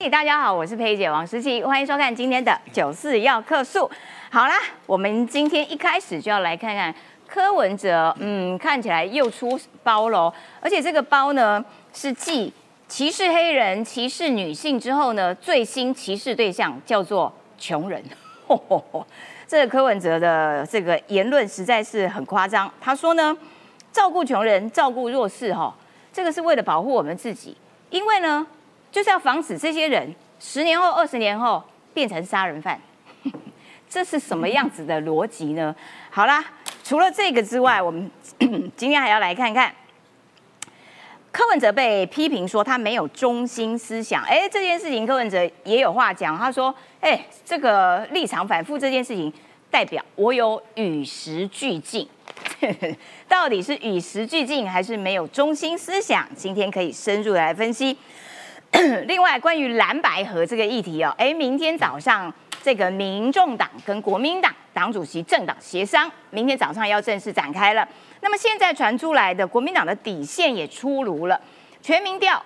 嘿，大家好，我是佩姐王诗琪，欢迎收看今天的九四要客诉。好啦，我们今天一开始就要来看看柯文哲，嗯，看起来又出包喽，而且这个包呢是继歧视黑人、歧视女性之后呢，最新歧视对象叫做穷人。这个柯文哲的这个言论实在是很夸张，他说呢，照顾穷人、照顾弱势，哈，这个是为了保护我们自己，因为呢。就是要防止这些人十年后、二十年后变成杀人犯，这是什么样子的逻辑呢？好啦，除了这个之外，我们 今天还要来看看柯文哲被批评说他没有中心思想。哎，这件事情柯文哲也有话讲，他说：“哎，这个立场反复这件事情，代表我有与时俱进。到底是与时俱进还是没有中心思想？今天可以深入来分析。” 另外，关于蓝白河这个议题哦，哎，明天早上这个民众党跟国民党党主席政党协商，明天早上要正式展开了。那么现在传出来的国民党的底线也出炉了，全民调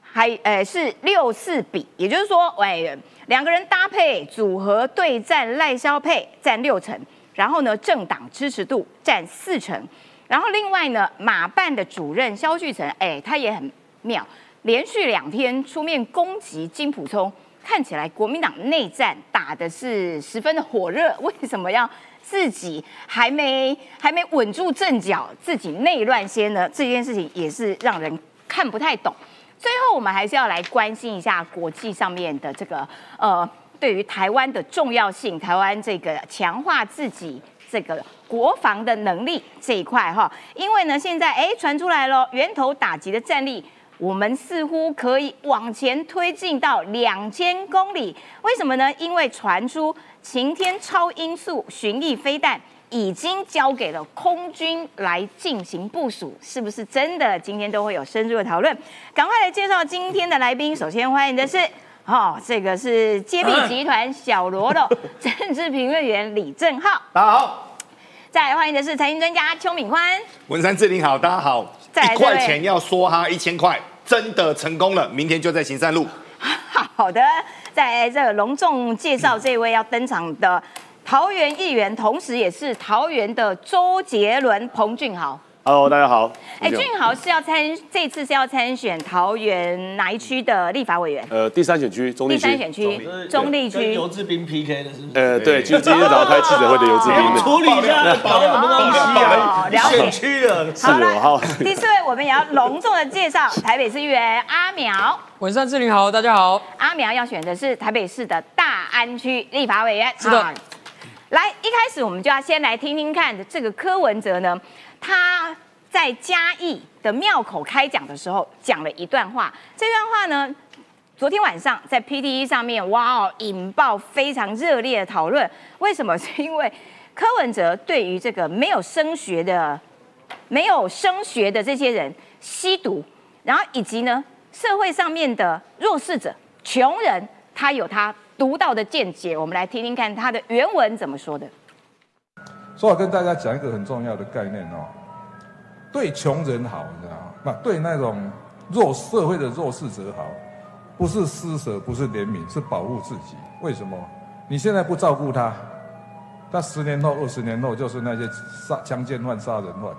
还呃是六四比，也就是说，喂，两个人搭配组合对战赖萧配占六成，然后呢政党支持度占四成，然后另外呢马办的主任肖旭成，哎，他也很妙。连续两天出面攻击金普聪，看起来国民党内战打的是十分的火热。为什么要自己还没还没稳住阵脚，自己内乱先呢？这件事情也是让人看不太懂。最后，我们还是要来关心一下国际上面的这个呃，对于台湾的重要性，台湾这个强化自己这个国防的能力这一块哈。因为呢，现在哎传出来了源头打击的战力。我们似乎可以往前推进到两千公里，为什么呢？因为传出晴天超音速巡弋飞弹已经交给了空军来进行部署，是不是真的？今天都会有深入的讨论。赶快来介绍今天的来宾，首先欢迎的是，哦，这个是揭弊集团小罗的政治评论员李正浩，大家好。再来欢迎的是财经专家邱敏欢，文山志玲好，大家好。一块钱要说哈一千块。真的成功了，明天就在行善路。好的，在这隆重介绍这位要登场的桃园议员，同时也是桃园的周杰伦彭俊豪。Hello，大家好。哎，俊豪是要参，这次是要参选桃园哪一区的立法委员？呃，第三选区，中立区。第三选区，中立区。游志斌 PK 的是不是？呃，对，就是今天早上开记者会的游志斌。处理一下，搞什么东西啊？选区的。好了，好。第四位，我们也要隆重的介绍台北市议员阿苗。文山志玲好，大家好。阿苗要选的是台北市的大安区立法委员。是的。来，一开始我们就要先来听听看这个柯文哲呢。他在嘉义的庙口开讲的时候讲了一段话，这段话呢，昨天晚上在 P D E 上面，哇哦，引爆非常热烈的讨论。为什么？是因为柯文哲对于这个没有升学的、没有升学的这些人吸毒，然后以及呢社会上面的弱势者、穷人，他有他独到的见解。我们来听听看他的原文怎么说的。所以我跟大家讲一个很重要的概念哦，对穷人好，你知道吗？对那种弱社会的弱势者好，不是施舍，不是怜悯，是保护自己。为什么？你现在不照顾他，他十年后、二十年后就是那些杀强奸犯、杀人犯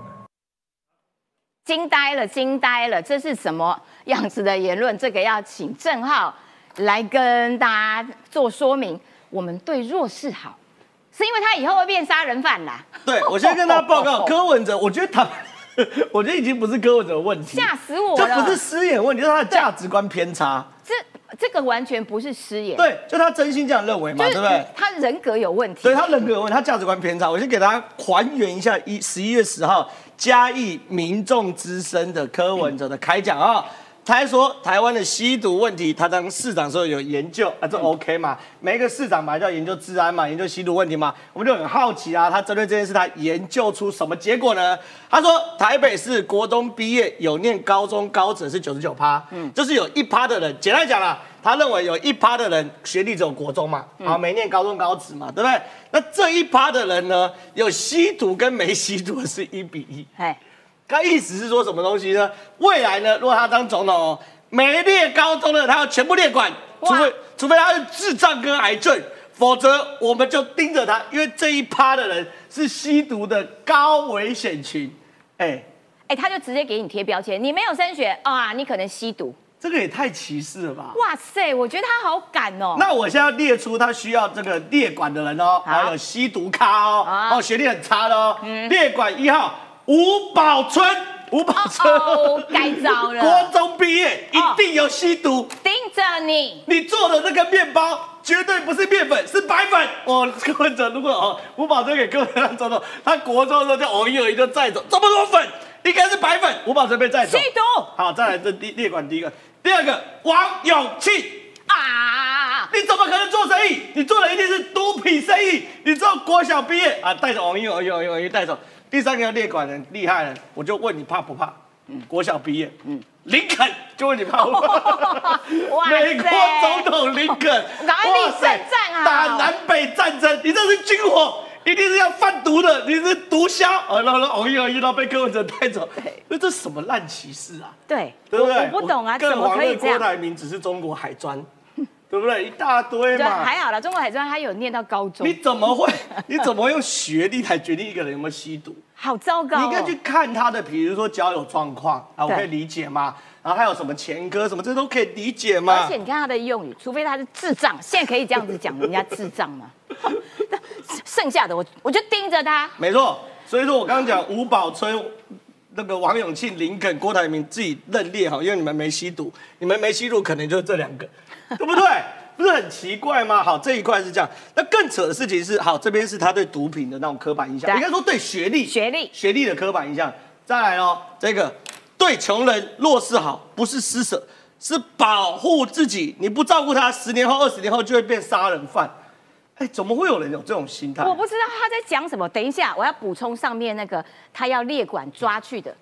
惊呆了，惊呆了！这是什么样子的言论？这个要请郑浩来跟大家做说明。我们对弱势好。是因为他以后会变杀人犯啦。对，我先跟他报告，柯文哲，我觉得他，我觉得已经不是柯文哲的问题，吓死我了，这不是失言问题，是他的价值观偏差。这这个完全不是失言，对，就他真心这样认为嘛，对不对？他人格有问题，对他人格有问题，他价值观偏差。我先给大家还原一下一十一月十号嘉义民众之声的柯文哲的开讲啊。他还说台湾的吸毒问题，他当市长时候有研究啊，这 OK 嘛？每一个市长嘛就要研究治安嘛，研究吸毒问题嘛，我们就很好奇啊。他针对这件事，他研究出什么结果呢？他说台北市国中毕业有念高中高职是九十九趴，嗯，就是有一趴的人，简单讲啦，他认为有一趴的人学历只有国中嘛，啊，没念高中高职嘛，对不对？那这一趴的人呢，有吸毒跟没吸毒是一比一，哎。他意思是说什么东西呢？未来呢？如果他当总统，没列高中的，他要全部列管，除非除非他是智障跟癌症，否则我们就盯着他，因为这一趴的人是吸毒的高危险群。哎哎，他就直接给你贴标签，你没有升学啊，你可能吸毒。这个也太歧视了吧！哇塞，我觉得他好敢哦。那我现在列出他需要这个列管的人哦，还有吸毒咖哦，哦，学历很差的哦。列管一号吴宝春，吴宝春该糟了。国中毕业一定有吸毒，盯着你。你做的那个面包绝对不是面粉，是白粉。我柯文哲如果哦，吴宝春给各位走走，他国中的时候就偶一而一就载走这么多粉，应该是白粉。吴宝春被载走，吸毒。好，再来这第列管第一个。第二个王永庆啊，你怎么可能做生意？你做的一定是毒品生意。你知道国小毕业啊，带着王永永永永带走。第三个要列管人厉害了，我就问你怕不怕？嗯，国小毕业，嗯，林肯就问你怕不怕？美国总统林肯，哇塞，打南北战争，你这是军火。一定是要贩毒的，你是毒枭啊！然后偶一偶一，然后被柯文哲带走，那这什么烂歧视啊？对，对不对？我不懂啊，怎么可以这样？郭台铭只是中国海专，对不对？一大堆嘛，还好了，中国海专他有念到高中。你怎么会？你怎么用学历来决定一个人有没有吸毒？好糟糕！你应该去看他的，比如说交友状况啊，我可以理解吗？然后还有什么前科什么，这都可以理解吗？而且你看他的用语，除非他是智障，现在可以这样子讲人家智障吗？剩下的我我就盯着他。没错，所以说我刚刚讲吴宝春、那个王永庆、林肯、郭台铭自己认列哈，因为你们没吸毒，你们没吸毒，可能就是这两个，对不对？不是很奇怪吗？好，这一块是这样。那更扯的事情是，好，这边是他对毒品的那种刻板印象，应该说对学历、学历、学历的刻板印象。再来哦，这个对穷人弱势好，不是施舍，是保护自己。你不照顾他，十年后、二十年后就会变杀人犯。哎，怎么会有人有这种心态？我不知道他在讲什么。等一下，我要补充上面那个他要列管抓去的，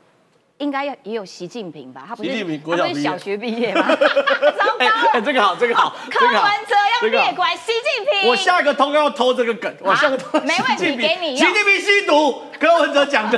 应该要也有习近平吧？他不是他不是小学毕业吗？糟糕了，这个好，这个好。柯文哲要列管习近平。我下一个通告要偷这个梗，我下个通没问题，给你。习近平吸毒，柯文哲讲的。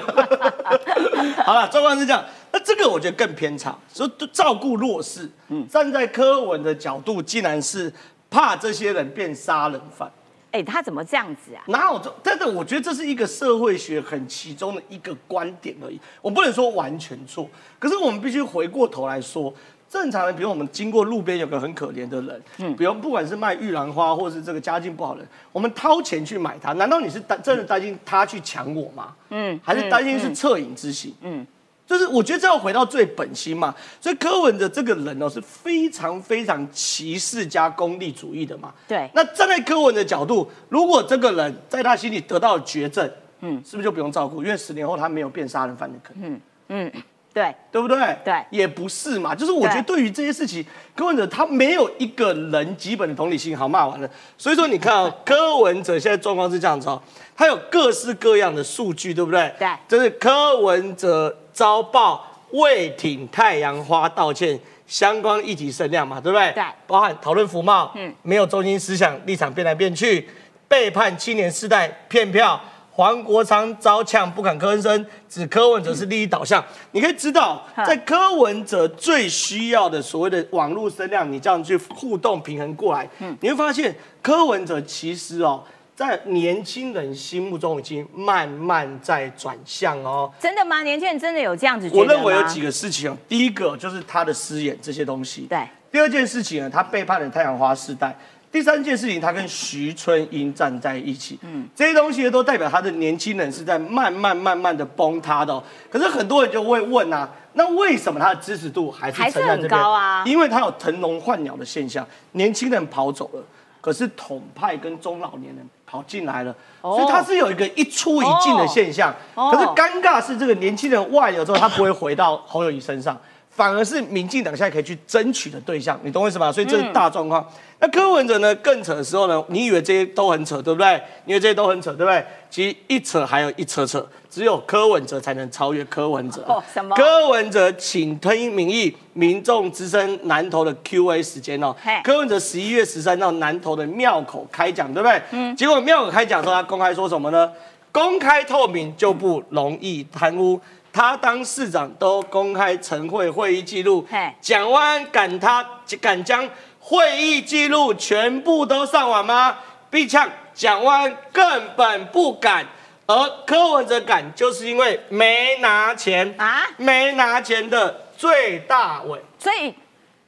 好了，状况是这样。那这个我觉得更偏差，说照顾弱势。嗯，站在柯文的角度，竟然是怕这些人变杀人犯。哎，他怎么这样子啊？哪有这？但是我觉得这是一个社会学很其中的一个观点而已。我不能说完全错，可是我们必须回过头来说，正常人，比如我们经过路边有个很可怜的人，嗯，比如不管是卖玉兰花，或是这个家境不好的人，我们掏钱去买他，难道你是担真的担心他去抢我吗？嗯，还是担心是恻隐之心？嗯。就是我觉得这要回到最本心嘛，所以柯文的这个人哦是非常非常歧视加功利主义的嘛。对。那站在柯文的角度，如果这个人在他心里得到了绝症，嗯，是不是就不用照顾？因为十年后他没有变杀人犯的可能。嗯嗯，对，对不对？对，也不是嘛。就是我觉得对于这些事情，柯文哲他没有一个人基本的同理心。好，骂完了。所以说你看啊，柯文哲现在状况是这样子哦，他有各式各样的数据，对不对？对。就是柯文哲。遭报未挺太阳花道歉，相关议题声量嘛，对不对？对，包含讨论服贸，嗯，没有中心思想，立场变来变去，背叛青年世代，骗票，黄国昌遭呛不敢吭声，指柯文哲是利益导向。你可以知道，在柯文哲最需要的所谓的网络声量，你这样去互动平衡过来，嗯，你会发现柯文哲其实哦。在年轻人心目中已经慢慢在转向哦，真的吗？年轻人真的有这样子？我认为有几个事情哦。第一个就是他的私眼这些东西。对。第二件事情呢，他背叛了太阳花世代。第三件事情，他跟徐春英站在一起。嗯。这些东西都代表他的年轻人是在慢慢慢慢的崩塌的。哦可是很多人就会问啊，那为什么他的支持度还是还是很高啊？因为他有腾笼换鸟的现象，年轻人跑走了，可是统派跟中老年人。跑进来了，所以他是有一个一出一进的现象。可是尴尬是这个年轻人外流之后，他不会回到侯友谊身上，反而是民进党现在可以去争取的对象。你懂我意思吗？所以这是大状况。那柯文哲呢？更扯的时候呢？你以为这些都很扯，对不对？因为这些都很扯，对不对？其实一扯还有一扯扯，只有柯文哲才能超越柯文哲。哦，什么？柯文哲请推民意，民众之声南投的 Q&A 时间哦。柯文哲十一月十三到南投的庙口开讲，对不对？嗯。结果庙口开讲时候，他公开说什么呢？公开透明就不容易贪污。他当市长都公开晨会会议记录嘿，蒋万安敢他敢将会议记录全部都上网吗？必呛蒋万安根本不敢，而柯文哲敢，就是因为没拿钱啊啊，没拿钱的最大尾。所以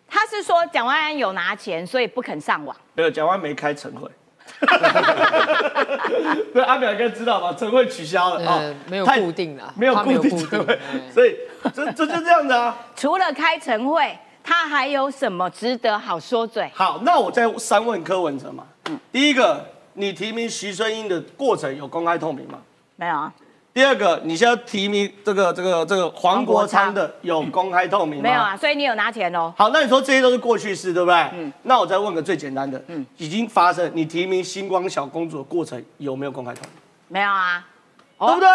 他是说蒋万安有拿钱，所以不肯上网。没有，蒋万安没开晨会。对，阿表应该知道吧？晨会取消了啊呃，没有固定的没有固定固定晨会哎，所以这这就这样子啊。除了开晨会，他还有什么值得好说嘴？好，那我再三问柯文哲嘛。嗯第一个，你提名徐春英的过程有公开透明吗？没有啊，第二个，你现在提名这个这个这个黄国昌的有公开透明吗？没有啊，。所以你有拿钱哦。好，那你说这些都是过去式，对不对？嗯。那我再问个最简单的，嗯，已经发生，你提名星光小公主的过程有没有公开透明？没有啊，哦对不对？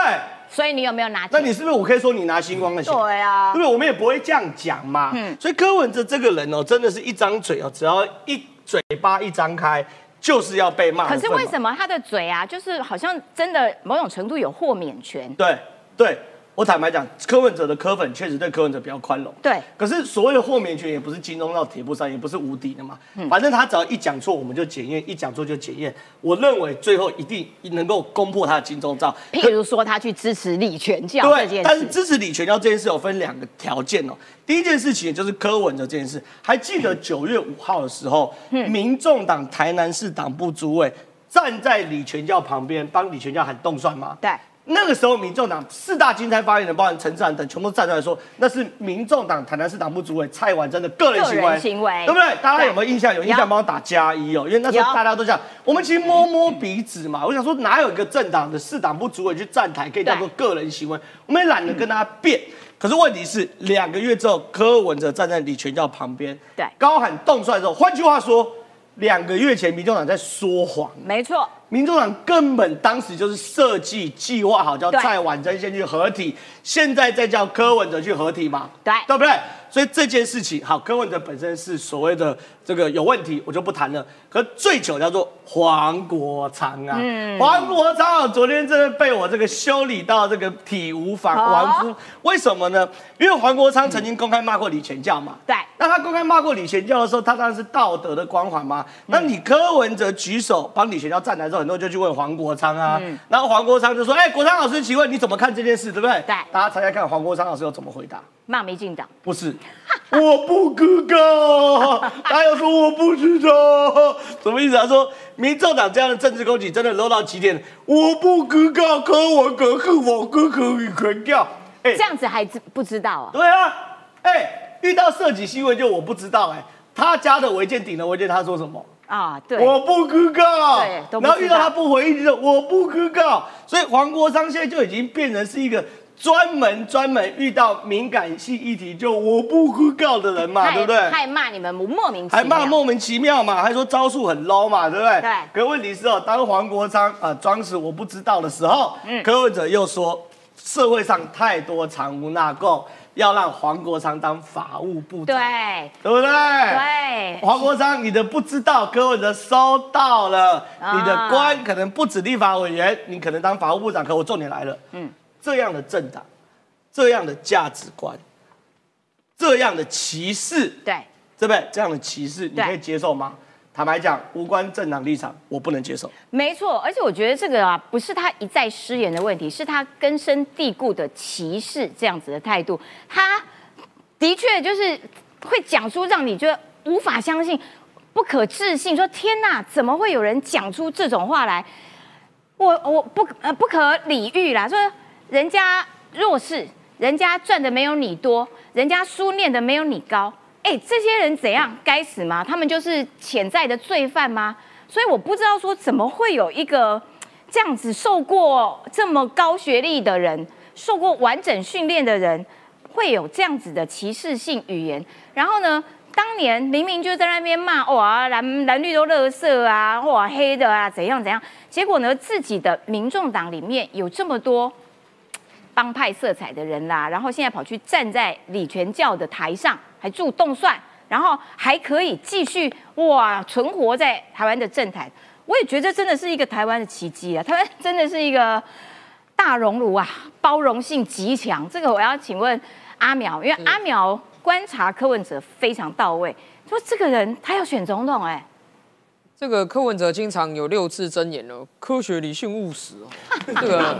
所以你有没有拿钱？那你是不是我可以说你拿星光的钱？对啊对不，对？我们也不会这样讲嘛。嗯所以柯文哲这个人哦，真的是一张嘴哦，只要一嘴巴一张开，就是要被骂。可是为什么他的嘴啊，就是好像真的某种程度有豁免权？对对，我坦白讲，柯文哲的柯粉确实对柯文哲比较宽容。对，可是所谓的豁免权也不是金钟罩铁布衫，也不是无敌的嘛。嗯反正他只要一讲错，我们就检验；一讲错就检验。我认为最后一定能够攻破他的金钟罩。譬如说他去支持李全教这对，件事，但是支持李全教这件事有分两个条件哦。第一件事情就是柯文哲这件事，还记得九月五号的时候，嗯民众党台南市党部主委站在李全教旁边帮李全教喊动算吗？对。那个时候，民众党四大金钗发言人，包含陈志涵等，全部站出来说，那是民众党台南市党部主委蔡婉珍的个人行个为，行为对不对？大家有没有印象？有印象有帮我打加一哦，因为那时候大家都这样。我们其实摸摸鼻子嘛，我想说，哪有一个政党的市党部主委去站台可以叫做个人行为？我们也懒得跟他辩。可是问题是，两个月之后，柯文哲站在李全教旁边，对高喊动帅之后，换句话说，两个月前民众党在说谎。没错，民众党根本当时就是设计计划好，叫蔡婉珍先去合体，现在再叫柯文哲去合体嘛，对对不对？所以这件事情，好，柯文哲本身是所谓的这个有问题，我就不谈了。可最糗叫做黄国昌啊，嗯黄国昌啊，昨天真的被我这个修理到这个体无完肤。为什么呢？因为黄国昌曾经公开骂过李全教嘛，对那他公开骂过李全教的时候，他当然是道德的光环嘛。那你柯文哲举手帮李全教站台之后，很多人就去问黄国昌啊，然后黄国昌就说：“哎、国昌老师，请问你怎么看这件事，对不对？”对大家猜猜看，黄国昌老师又怎么回答？骂民进党，不是，我不知道。他说我不知道，什么意思？他说民众党这样的政治攻击真的 low 到极点。我不知道柯文哲是我哥可以全掉。哎这样子还知不知道啊？对啊，哎、遇到涉及新闻就我不知道哎、他家的违建顶了违建，他说什么？啊，对，我不知道。对然后遇到他不回应，就我不知道。所以黄国昌现在就已经变成是一个专门专门遇到敏感性议题就我不知道的人嘛，对不对？他也骂你们莫名其妙还妙，骂莫名其妙嘛，还说招数很 low 嘛，对不对？对可问题是哦，当黄国昌啊装死我不知道的时候，嗯柯文哲又说社会上太多藏污纳垢，要让黄国昌当法务部长，对对不对？对，黄国昌，你的不知道，柯文哲收到了，啊你的官可能不止立法委员，你可能当法务部长。可我重点来了，嗯，这样的政党，这样的价值观，这样的歧视，对，对不对？这样的歧视，你可以接受吗？坦白讲，无关政党立场，我不能接受。没错，而且我觉得这个啊，不是他一再失言的问题，是他根深蒂固的歧视这样子的态度。他的确就是会讲出让你觉得无法相信、不可置信，说天哪，怎么会有人讲出这种话来？我我不呃不可理喻啦，说人家弱势，人家赚的没有你多，人家书念的没有你高，哎，这些人怎样？该死吗？他们就是潜在的罪犯吗？所以我不知道说怎么会有一个这样子受过这么高学历的人，受过完整训练的人，会有这样子的歧视性语言。然后呢，当年明明就在那边骂哇蓝蓝绿都垃圾啊，哇黑的啊怎样怎样，结果呢自己的民众党里面有这么多帮派色彩的人啦，然后现在跑去站在李全教的台上，还住动算，然后还可以继续哇存活在台湾的政坛，我也觉得真的是一个台湾的奇迹啊！台湾真的是一个大熔炉啊，包容性极强。这个我要请问阿苗，因为阿苗观察柯文哲非常到位，说这个人他要选总统，哎，这个柯文哲经常有六字真言哦，科学、理性、务实哦。这个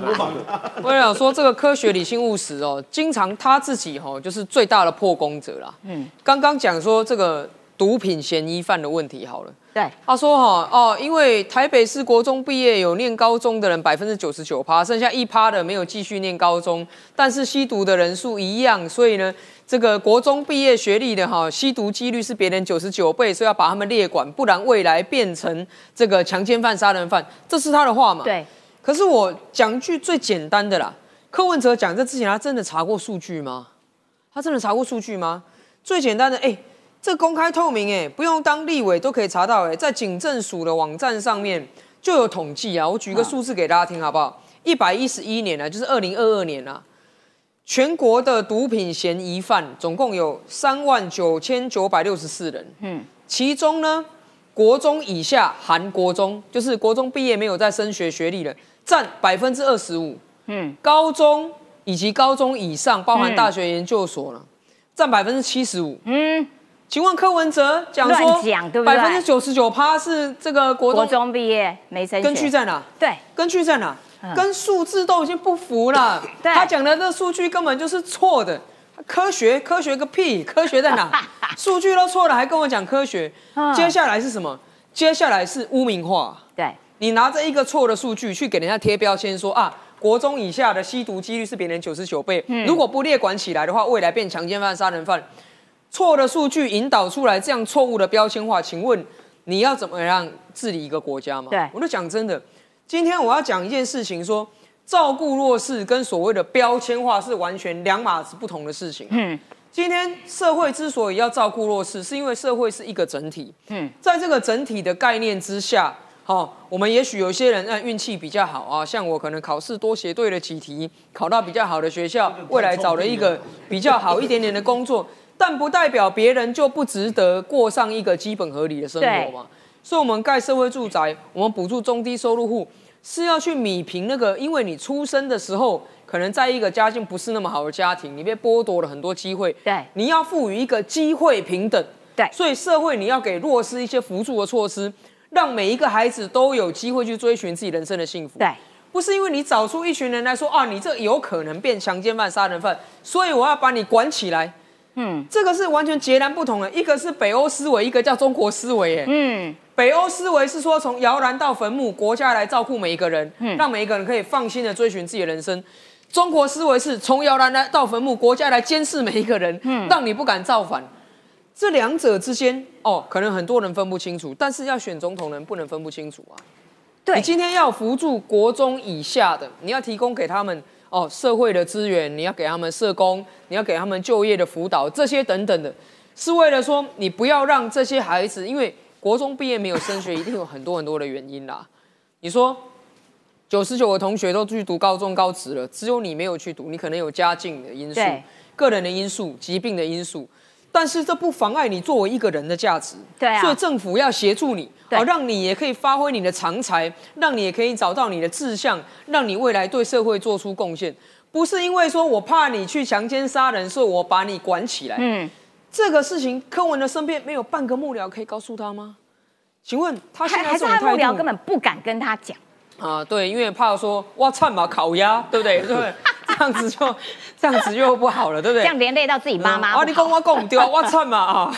我想说，这个科学、理性、务实哦，经常他自己哦就是最大的破功者啦。嗯，刚刚讲说这个毒品嫌疑犯的问题好了。对，他说哈哦，因为台北市国中毕业有念高中的人百分之九十九趴，剩下一趴的没有继续念高中，但是吸毒的人数一样，所以呢，这个国中毕业学历的哈吸毒几率是别人九十九倍，所以要把他们列管，不然未来变成这个强奸犯、杀人犯，这是他的话嘛？对。可是我讲句最简单的啦，柯文哲讲这之前他真的查过数据吗？他真的查过数据吗？最简单的哎。这公开透明哎，不用当立委都可以查到哎，在警政署的网站上面就有统计啊。我举个数字给大家听好不好？一百一十一年呢，就是二零二二年啊，全国的毒品嫌疑犯总共有三万九千九百六十四人。嗯，其中呢，国中以下含国中，就是国中毕业没有再升学学历的，占百分之二十五。嗯，高中以及高中以上，包含大学研究所了，占百分之七十五。嗯。请问柯文哲讲说，百分之九十九趴是这个国国中毕业没升根据在哪？对，根据在哪？跟数字都已经不符了。他讲的这数据根本就是错的。科学科学个屁！科学在哪？数据都错了，还跟我讲科学？接下来是什么？接下来是污名化。对，你拿着一个错的数据去给人家贴标签，说啊，国中以下的吸毒几率是别人九十九倍。如果不列管起来的话，未来变强奸犯、杀人犯。错的数据引导出来这样错误的标签化，请问你要怎么样治理一个国家吗？对，我就讲真的，今天我要讲一件事情，说照顾弱势跟所谓的标签化是完全两码子不同的事情。嗯，今天社会之所以要照顾弱势，是因为社会是一个整体。嗯，在这个整体的概念之下，好，我们也许有些人啊运气比较好啊，像我可能考试多写对了几题，考到比较好的学校，未来找了一个比较好一点点的工作。但不代表别人就不值得过上一个基本合理的生活嘛？所以，我们盖社会住宅，我们补助中低收入户，是要去米平那个，因为你出生的时候可能在一个家境不是那么好的家庭，你被剥夺了很多机会。对，你要赋予一个机会平等。对，所以社会你要给弱势一些扶助的措施，让每一个孩子都有机会去追寻自己人生的幸福。对，不是因为你找出一群人来说啊，你这有可能变强奸犯、杀人犯，所以我要把你管起来。嗯，这个是完全截然不同的，一个是北欧思维，一个叫中国思维。哎，嗯，北欧思维是说从摇篮到坟墓，国家来照顾每一个人，让每一个人可以放心的追寻自己的人生。中国思维是从摇篮来到坟墓，国家来监视每一个人，让你不敢造反。这两者之间，哦，可能很多人分不清楚，但是要选总统人不能分不清楚啊。对，你今天要扶助国中以下的，你要提供给他们。哦，社会的资源，你要给他们社工，你要给他们就业的辅导，这些等等的，是为了说你不要让这些孩子，因为国中毕业没有升学，一定有很多很多的原因啦。你说九十九个同学都去读高中高职了，只有你没有去读，你可能有家境的因素、个人的因素、疾病的因素。但是这不妨碍你作为一个人的价值，对啊，所以政府要协助你，好让你也可以发挥你的长才，让你也可以找到你的志向，让你未来对社会做出贡献。不是因为说我怕你去强奸杀人，所以我把你管起来。嗯，这个事情柯文的身边没有半个幕僚可以告诉他吗？请问他现在这种态度，幕僚根本不敢跟他讲啊？对，因为怕说哇操嘛烤鸭，对不对？对。这样子就这样子就不好了，对不对？这样连累到自己妈妈。啊，你讲我讲唔对啊，我惨嘛啊！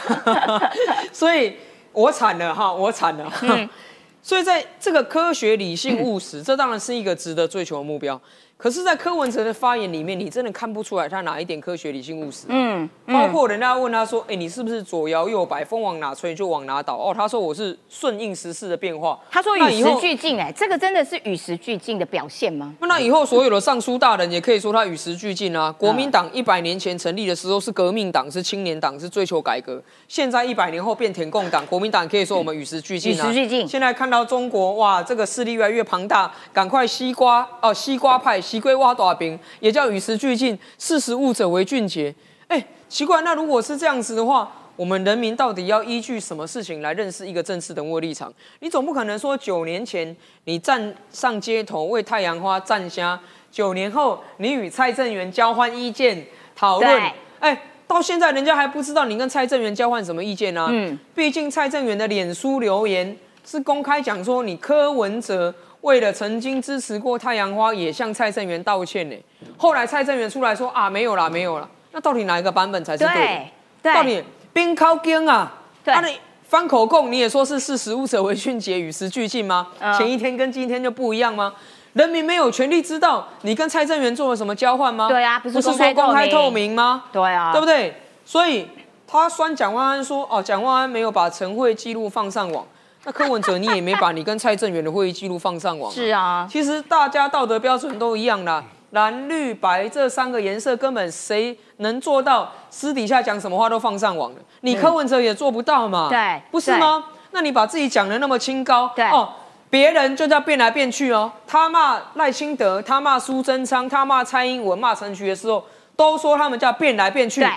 所以我惨了哈，我惨了。所以在这个科学、理性、务实，这当然是一个值得追求的目标。可是，在柯文哲的发言里面，你真的看不出来他哪一点科学、理性、务实。嗯，包括人家问他说：“哎，你是不是左摇右摆，风往哪吹就往哪倒？”哦，他说：“我是顺应时势的变化。”他说：“与时俱进。”哎，这个真的是与时俱进的表现吗？那以后所有的尚书大人也可以说他与时俱进啊。国民党一百年前成立的时候是革命党，是青年党，是追求改革。现在一百年后变田共党，国民党可以说我们与时俱进啊。与时俱进。现在看到中国哇，这个势力越来越庞大，赶快西瓜哦，西瓜派。西归挖大饼，也叫与时俱进。识时务者为俊杰。哎，奇怪，那如果是这样子的话，我们人民到底要依据什么事情来认识一个政治人物的立场？你总不可能说九年前你站上街头为太阳花站下，九年后你与蔡正元交换意见讨论，哎，到现在人家还不知道你跟蔡正元交换什么意见呢？嗯，毕竟蔡正元的脸书留言是公开讲说你柯文哲为了曾经支持过太阳花，也向蔡正元道歉呢。后来蔡正元出来说啊，没有啦，没有啦。那到底哪一个版本才是对？对，到底？冰靠根啊！那你翻口供，你也说是视食物者为俊杰，与时俱进吗？前一天跟今天就不一样吗？人民没有权利知道你跟蔡正元做了什么交换吗？对啊，不是说公开透明吗？对啊，对不对？所以他酸蒋万安说哦，蒋万安没有把晨会记录放上网，那柯文哲你也没把你跟蔡正元的会议记录放上网。是啊，其实大家道德标准都一样啦。蓝绿白这三个颜色根本谁能做到私底下讲什么话都放上网的？你柯文哲也做不到嘛？对，不是吗？那你把自己讲的那么清高，对哦，别人就叫变来变去哦。他骂赖清德，他骂苏贞昌，他骂蔡英文，骂陈菊的时候，都说他们叫变来变去。对，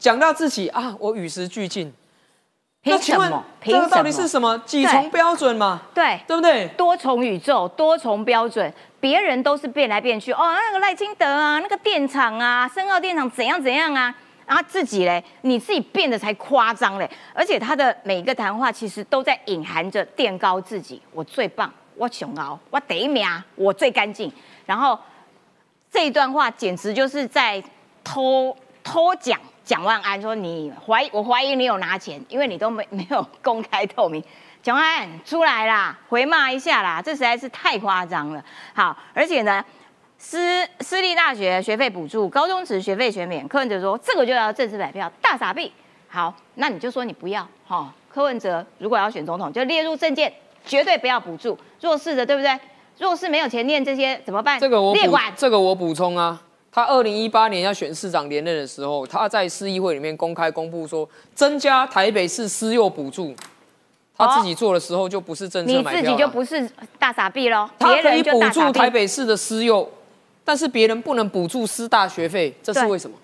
讲到自己啊，我与时俱进。凭什么？这个到底是什么？几重标准嘛？对，对不对？多重宇宙，多重标准。别人都是变来变去哦，那个赖清德啊，那个电厂啊，深澳电厂怎样怎样啊，然后自己嘞，你自己变得才夸张嘞。而且他的每一个谈话其实都在隐含着垫高自己，我最棒，我雄傲，我第一名，我最干净。然后这一段话简直就是在偷偷讲蒋万安说你怀我怀疑你有拿钱，因为你都没没有公开透明。蒋万安出来啦，回骂一下啦，这实在是太夸张了。好，而且呢，私私立大学学费补助，高中职学费全免。柯文哲说这个就要正式买票，大傻逼。好，那你就说你不要哈。柯文哲如果要选总统，就列入政见，绝对不要补助弱势的，对不对？弱势没有钱念这些怎么办？这个我列管，这个我补充啊。他二零一八年要选市长连任的时候，他在市议会里面公开公布说，增加台北市私幼补助。他自己做的时候就不是政策买票，你自己就不是大傻逼喽。他可以补助台北市的私幼，但是别人不能补助师大学费，这是为什么？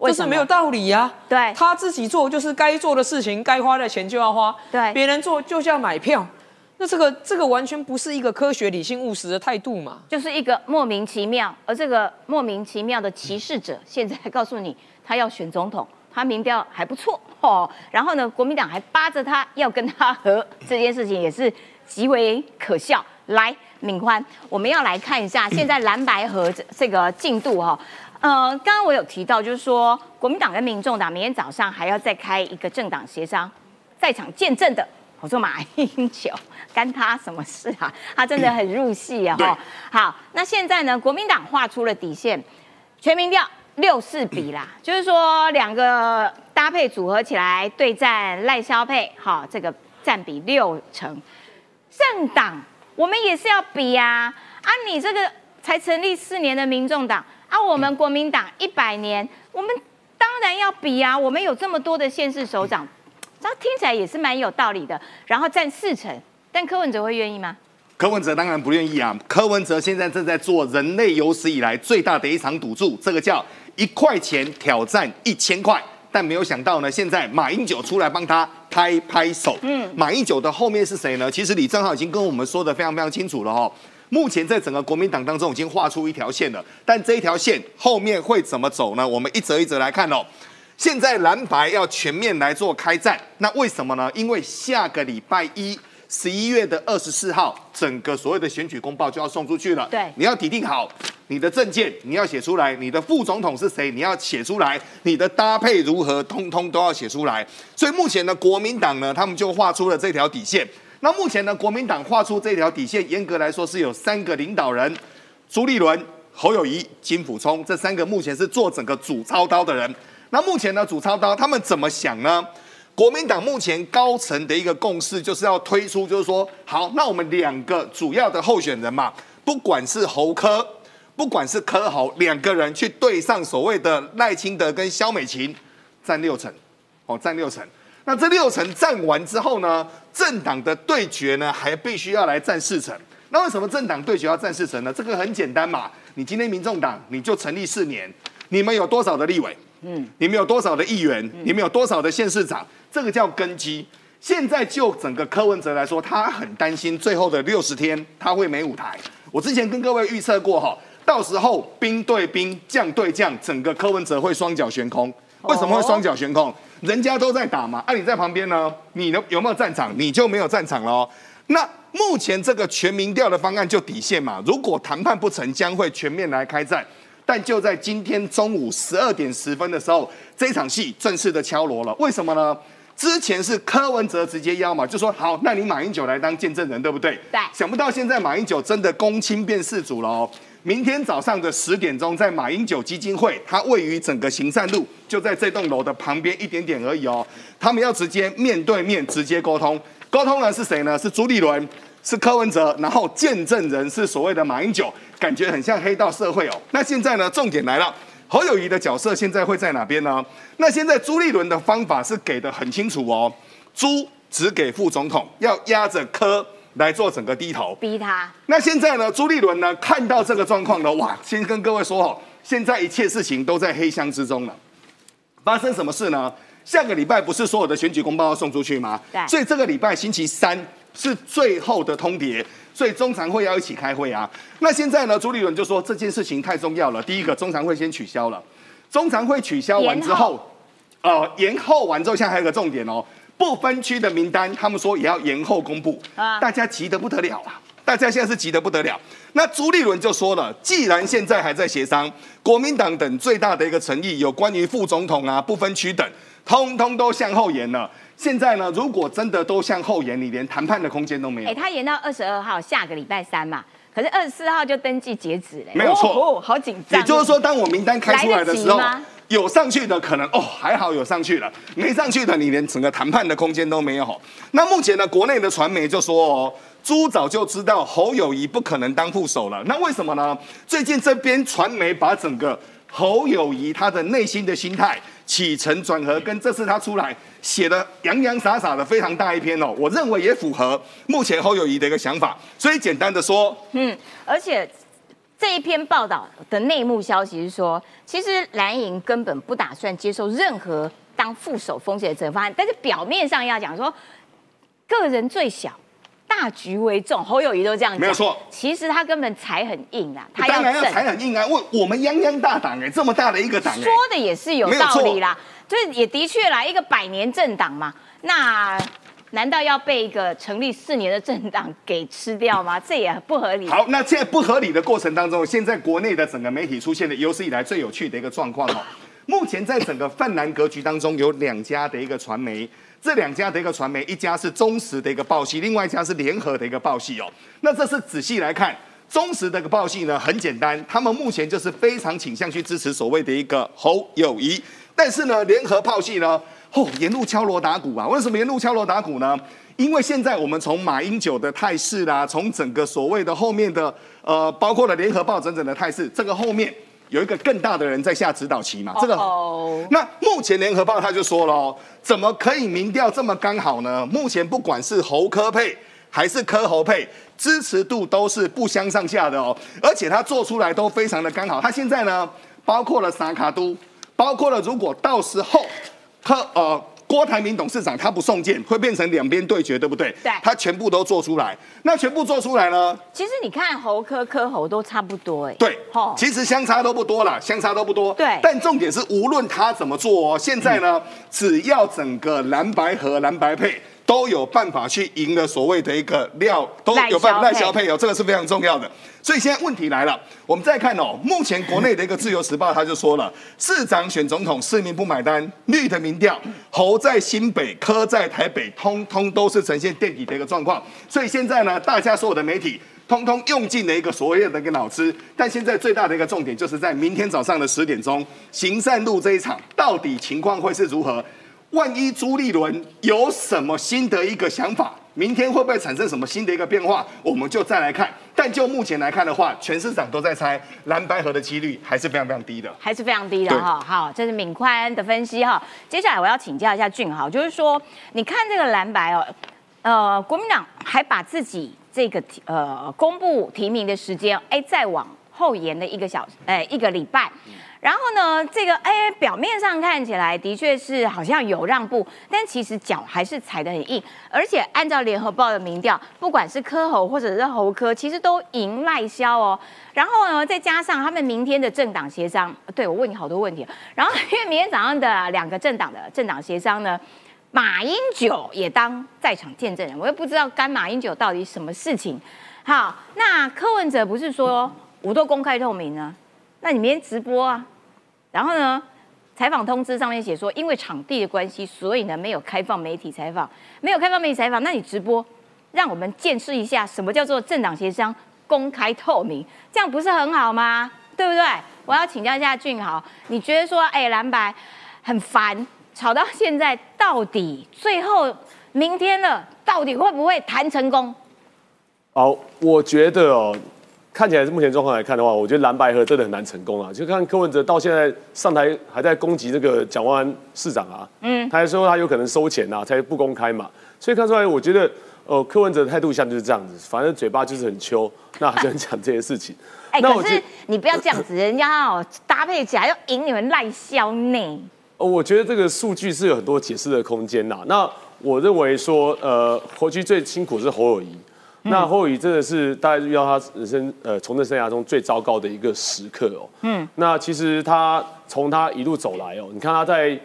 这是没有道理呀。对，他自己做就是该做的事情，该花的钱就要花。对，别人做就是要买票，那这个这个完全不是一个科学、理性、务实的态度嘛？就是一个莫名其妙，而这个莫名其妙的歧视者，现在告诉你他要选总统。他民调还不错哦，然后呢，国民党还扒着他要跟他和，这件事情也是极为可笑。来，敏宽，我们要来看一下现在蓝白河这这个进度哈。呃，刚刚我有提到，就是说国民党跟民众党明天早上还要再开一个政党协商，在场见证的，我说马英九干他什么事啊？他真的很入戏啊！哈，好，那现在呢，国民党画出了底线，全民调。六四比啦，就是说两个搭配组合起来对战赖萧配，好，这个占比六成。政党我们也是要比啊，啊，你这个才成立四年的民众党，啊，我们国民党一百年，我们当然要比啊，我们有这么多的县市首长，这听起来也是蛮有道理的。然后占四成，但柯文哲会愿意吗？柯文哲当然不愿意啊！柯文哲现在正在做人类有史以来最大的一场赌注，这个叫。一块钱挑战一千块，但没有想到呢，现在马英九出来帮他拍拍手。嗯，马英九的后面是谁呢？其实李正浩已经跟我们说的非常非常清楚了哈。目前在整个国民党当中已经画出一条线了，但这一条线后面会怎么走呢？我们一则一则来看哦。现在蓝白要全面来做开战，那为什么呢？因为下个礼拜一。十一月的二十四号，整个所有的选举公报就要送出去了。对，你要拟定好你的证件，你要写出来，你的副总统是谁，你要写出来，你的搭配如何，通通都要写出来。所以目前呢，国民党呢，他们就画出了这条底线。那目前呢，国民党画出这条底线，严格来说是有三个领导人：朱立伦、侯友谊、金辅聪，这三个目前是做整个主操刀的人。那目前呢，主操刀他们怎么想呢？国民党目前高层的一个共识就是要推出，就是说，好，那我们两个主要的候选人嘛，不管是侯科，不管是柯侯，两个人去对上所谓的赖清德跟萧美琴，占六成，哦，占六成。那这六成占完之后呢，政党的对决呢，还必须要来占四成。那为什么政党对决要占四成呢？这个很简单嘛，你今天民众党你就成立四年，你们有多少的立委？嗯，你们有多少的议员？你们有多少的县市长？这个叫根基。现在就整个柯文哲来说，他很担心最后的六十天他会没舞台。我之前跟各位预测过哈，到时候兵对兵，将对将，整个柯文哲会双脚悬空。为什么会双脚悬空？人家都在打嘛，啊，你在旁边呢，你有有没有战场？你就没有战场喽。那目前这个全民调的方案就底线嘛，如果谈判不成，将会全面来开战。但就在今天中午十二点十分的时候，这场戏正式的敲锣了。为什么呢？之前是柯文哲直接邀嘛，就说好，那你马英九来当见证人，对不对？对。想不到现在马英九真的公亲变事主了哦。明天早上的十点钟，在马英九基金会，它位于整个行善路，就在这栋楼的旁边一点点而已哦。他们要直接面对面直接沟通，沟通人是谁呢？是朱立伦，是柯文哲，然后见证人是所谓的马英九，感觉很像黑道社会哦。那现在呢，重点来了。侯友谊的角色现在会在哪边呢？那现在朱立伦的方法是给的很清楚哦，朱只给副总统，要压着柯来做整个低头，逼他。那现在呢，朱立伦呢看到这个状况呢，哇，先跟各位说哦，现在一切事情都在黑箱之中了。发生什么事呢？下个礼拜不是所有的选举公报要送出去吗？对。所以这个礼拜星期三是最后的通牒。所以中常会要一起开会啊。那现在呢，朱立伦就说这件事情太重要了。第一个，中常会先取消了。中常会取消完之后，呃，延后完之后，现在还有个重点哦，不分区的名单，他们说也要延后公布。啊，大家急得不得了啊！大家现在是急得不得了。那朱立伦就说了，既然现在还在协商，国民党等最大的一个诚意，有关于副总统啊、不分区等，通通都向后延了。现在呢，如果真的都向后延，你连谈判的空间都没有。哎，他延到二十二号，下个礼拜三嘛。可是二十四号就登记截止嘞。没有错，好紧张。也就是说，当我名单开出来的时候，有上去的可能哦，还好有上去了；没上去的，你连整个谈判的空间都没有。那目前呢，国内的传媒就说哦，朱早就知道侯友谊不可能当副手了。那为什么呢？最近这边传媒把整个侯友谊他的内心的心态。起承转合跟这次他出来写的洋洋洒洒的非常大一篇哦，我认为也符合目前侯友谊的一个想法。所以简单的说，嗯，而且这一篇报道的内幕消息是说，其实蓝营根本不打算接受任何当副手风险的责方案，但是表面上要讲说个人最小。大局为重，侯友谊都这样讲，没有错。其实他根本才很硬啊，他当然要才很硬啊。我我们泱泱大党哎，这么大的一个党，说的也是有道理啦。就是也的确啦，一个百年政党嘛，那难道要被一个成立四年的政党给吃掉吗？这也不合理。好，那在不合理的过程当中，现在国内的整个媒体出现了有史以来最有趣的一个状况哦。目前在整个泛蓝格局当中，有两家的一个传媒。这两家的一个传媒，一家是忠实的一个报系，另外一家是联合的一个报系哦。那这是仔细来看，忠实的一个报系呢，很简单，他们目前就是非常倾向去支持所谓的一个侯友谊。但是呢，联合炮系呢，哦，沿路敲锣打鼓啊。为什么沿路敲锣打鼓呢？因为现在我们从马英九的态势啦，从整个所谓的后面的呃，包括了联合报整整的态势，这个后面。有一个更大的人在下指导棋嘛？这个，那目前联合报他就说了，哦怎么可以民调这么刚好呢？目前不管是侯科配还是科侯配，支持度都是不相上下的哦，而且他做出来都非常的刚好。他现在呢，包括了萨卡都，包括了如果到时候他呃。郭台铭董事长他不送件，会变成两边对决，对不对？对，他全部都做出来。那全部做出来呢？其实你看侯科科侯都差不多，哎。对，其实相差都不多了，相差都不多。对。但重点是，无论他怎么做哦，现在呢，只要整个蓝白和蓝白配。都有办法去赢了所谓的一个料，都有办法赖消配哦，这个是非常重要的。所以现在问题来了，我们再看哦，目前国内的一个自由时报他就说了，市长选总统市民不买单，绿的民调侯在新北，科在台北，通通都是呈现垫底的一个状况。所以现在呢，大家所有的媒体通通用尽了一个所有的一个脑子，但现在最大的一个重点就是在明天早上的十点钟，行善路这一场到底情况会是如何？万一朱立伦有什么新的一个想法，明天会不会产生什么新的一个变化，我们就再来看。但就目前来看的话，全市场都在猜蓝白河的几率还是非常非常低的，还是非常低的哈。好，这是敏宽的分析哈。接下来我要请教一下俊豪，就是说，你看这个蓝白哦，呃，国民党还把自己这个呃公布提名的时间，哎，再往后延了一个小，哎，一个礼拜。然后呢，这个哎，表面上看起来的确是好像有让步，但其实脚还是踩得很硬。而且按照联合报的民调，不管是科侯或者是侯科，其实都赢赖萧哦。然后呢，再加上他们明天的政党协商，对我问你好多问题。然后因为明天早上的两个政党的政党协商呢，马英九也当在场见证人，我又不知道干马英九到底什么事情。好，那柯文哲不是说我都公开透明呢？那你明天直播啊？然后呢？采访通知上面写说，因为场地的关系，所以呢没有开放媒体采访，没有开放媒体采访。那你直播，让我们见识一下什么叫做政党协商公开透明，这样不是很好吗？对不对？我要请教一下俊豪，你觉得说，哎，蓝白很烦，吵到现在，到底最后明天了，到底会不会谈成功？好，我觉得哦。看起来是目前状况来看的话，我觉得蓝白河真的很难成功啊！就看柯文哲到现在上台还在攻击这个蒋万安市长啊，嗯，他还说他有可能收钱呐，才不公开嘛。所以看出来，我觉得呃柯文哲的态度像就是这样子，反正嘴巴就是很秋，那就讲这些事情。哎，可是你不要这样子，人家哦搭配起来要赢你们赖萧呢。哦，我觉得这个数据是有很多解释的空间呐。那我认为说，呃，侯局最辛苦是侯友谊。那侯友谊真的是大概遇到他人生呃从政生涯中最糟糕的一个时刻哦。嗯。那其实他从他一路走来哦，你看他在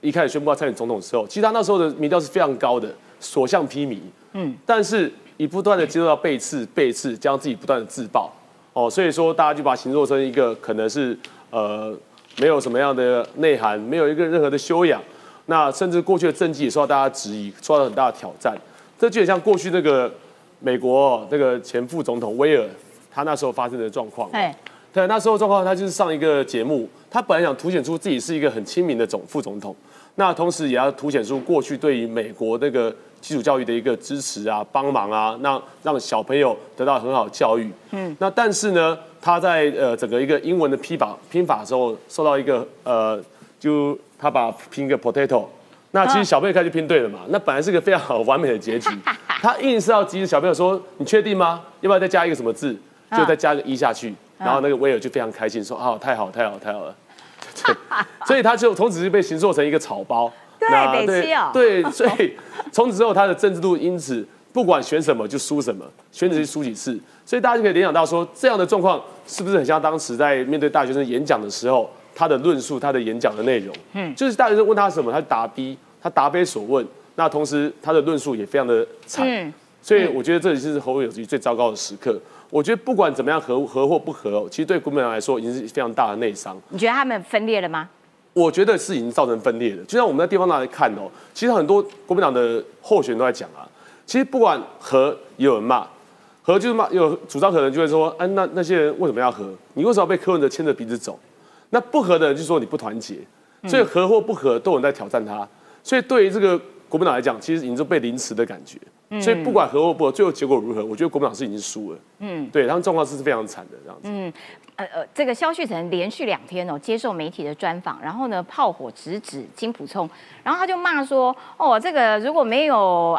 一开始宣布要参选总统的时候，其实他那时候的民调是非常高的，所向披靡。嗯。但是以不断的接受到背刺、背刺，将自己不断的自爆哦，所以说大家就把形容成一个可能是呃没有什么样的内涵，没有一个任何的修养。那甚至过去的政绩也受到大家质疑，受到很大的挑战。这就很像过去那个。美国这个前副总统威尔，他那时候发生的状况，对，对，那时候状况，他就是上一个节目，他本来想凸显出自己是一个很亲民的总副总统，那同时也要凸显出过去对于美国那个基础教育的一个支持啊、帮忙啊，那让小朋友得到很好的教育，嗯，那但是呢，他在呃整个一个英文的拼法拼法的时候，受到一个呃，就他把拼一个 potato。那其实小朋友开始拼对了嘛？那本来是个非常好完美的结局，他硬是要急着小朋友说：“你确定吗？要不要再加一个什么字？就再加个一下去。”然后那个威尔就非常开心说：“哦，太好，太好，太好了。”所以他就从此就被形塑成一个草包。对，对，对，所以从此之后他的政治度因此不管选什么就输什么，选举就输几次。所以大家就可以联想到说，这样的状况是不是很像当时在面对大学生演讲的时候？他的论述，他的演讲的内容，嗯，就是大学生问他什么，他答 B，他答非所问。那同时他的论述也非常的惨，所以我觉得这里是侯友谊最糟糕的时刻。我觉得不管怎么样合合或不合，其实对国民党来说已经是非常大的内伤。你觉得他们分裂了吗？我觉得是已经造成分裂了。就像我们在地方上来看哦，其实很多国民党的候选人都在讲啊，其实不管和也有人骂，和就是骂有主张可能就会说，哎，那那些人为什么要和？你为什么要被柯文哲牵着鼻子走？那不和的人就说你不团结，所以合或不合都有人在挑战他，所以对于这个国民党来讲，其实已经是被凌迟的感觉。所以不管和或不和，最后结果如何，我觉得国民党是已经输了。嗯，对他们状况是非常惨的这样子。嗯，呃呃，这个萧旭成连续两天哦接受媒体的专访，然后呢炮火直指金普聪，然后他就骂说：哦，这个如果没有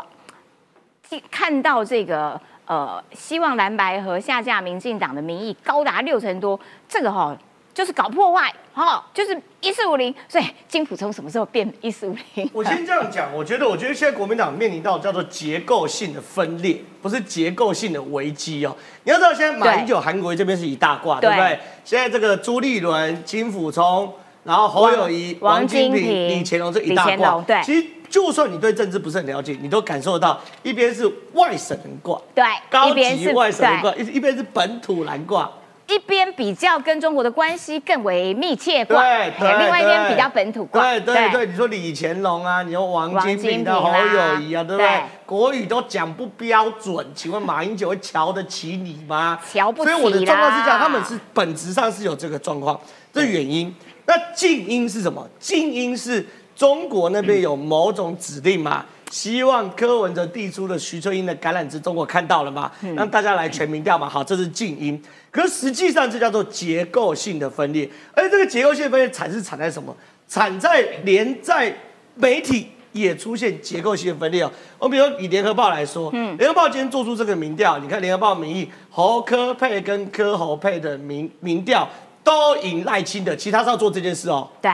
看到这个呃希望蓝白和下架民进党的民意高达六成多，这个哈。就是搞破坏，哈，就是一四五零，所以金普聪什么时候变一四五零？我先这样讲，我觉得，我觉得现在国民党面临到叫做结构性的分裂，不是结构性的危机哦。你要知道，现在马英九、韩国瑜这边是一大挂，对不对？现在这个朱立伦、金普聪，然后侯友谊、王金平、李乾隆这一大挂，对。其实就算你对政治不是很了解，你都感受得到，一边是外省人挂，对，高级外省人挂，一一边是本土蓝挂。一边比较跟中国的关系更为密切挂，对，另外一边比较本土挂，对对对。你说李乾隆啊，你说王金平的好友谊啊，对不对？国语都讲不标准，请问马英九会瞧得起你吗？瞧不起所以我的状况是这样，他们是本质上是有这个状况，这原因。那静音是什么？静音是中国那边有某种指令嘛？希望柯文哲递出的徐翠英的橄榄枝，中国看到了吗？让大家来全民调嘛。好，这是静音。可实际上，这叫做结构性的分裂。而这个结构性分裂产是产在什么？产在连在媒体也出现结构性的分裂哦。我比如以联合报来说，嗯，联合报今天做出这个民调，你看联合报民意侯科配跟柯侯配的民民调。都赢赖清德，其他是要做这件事哦。对，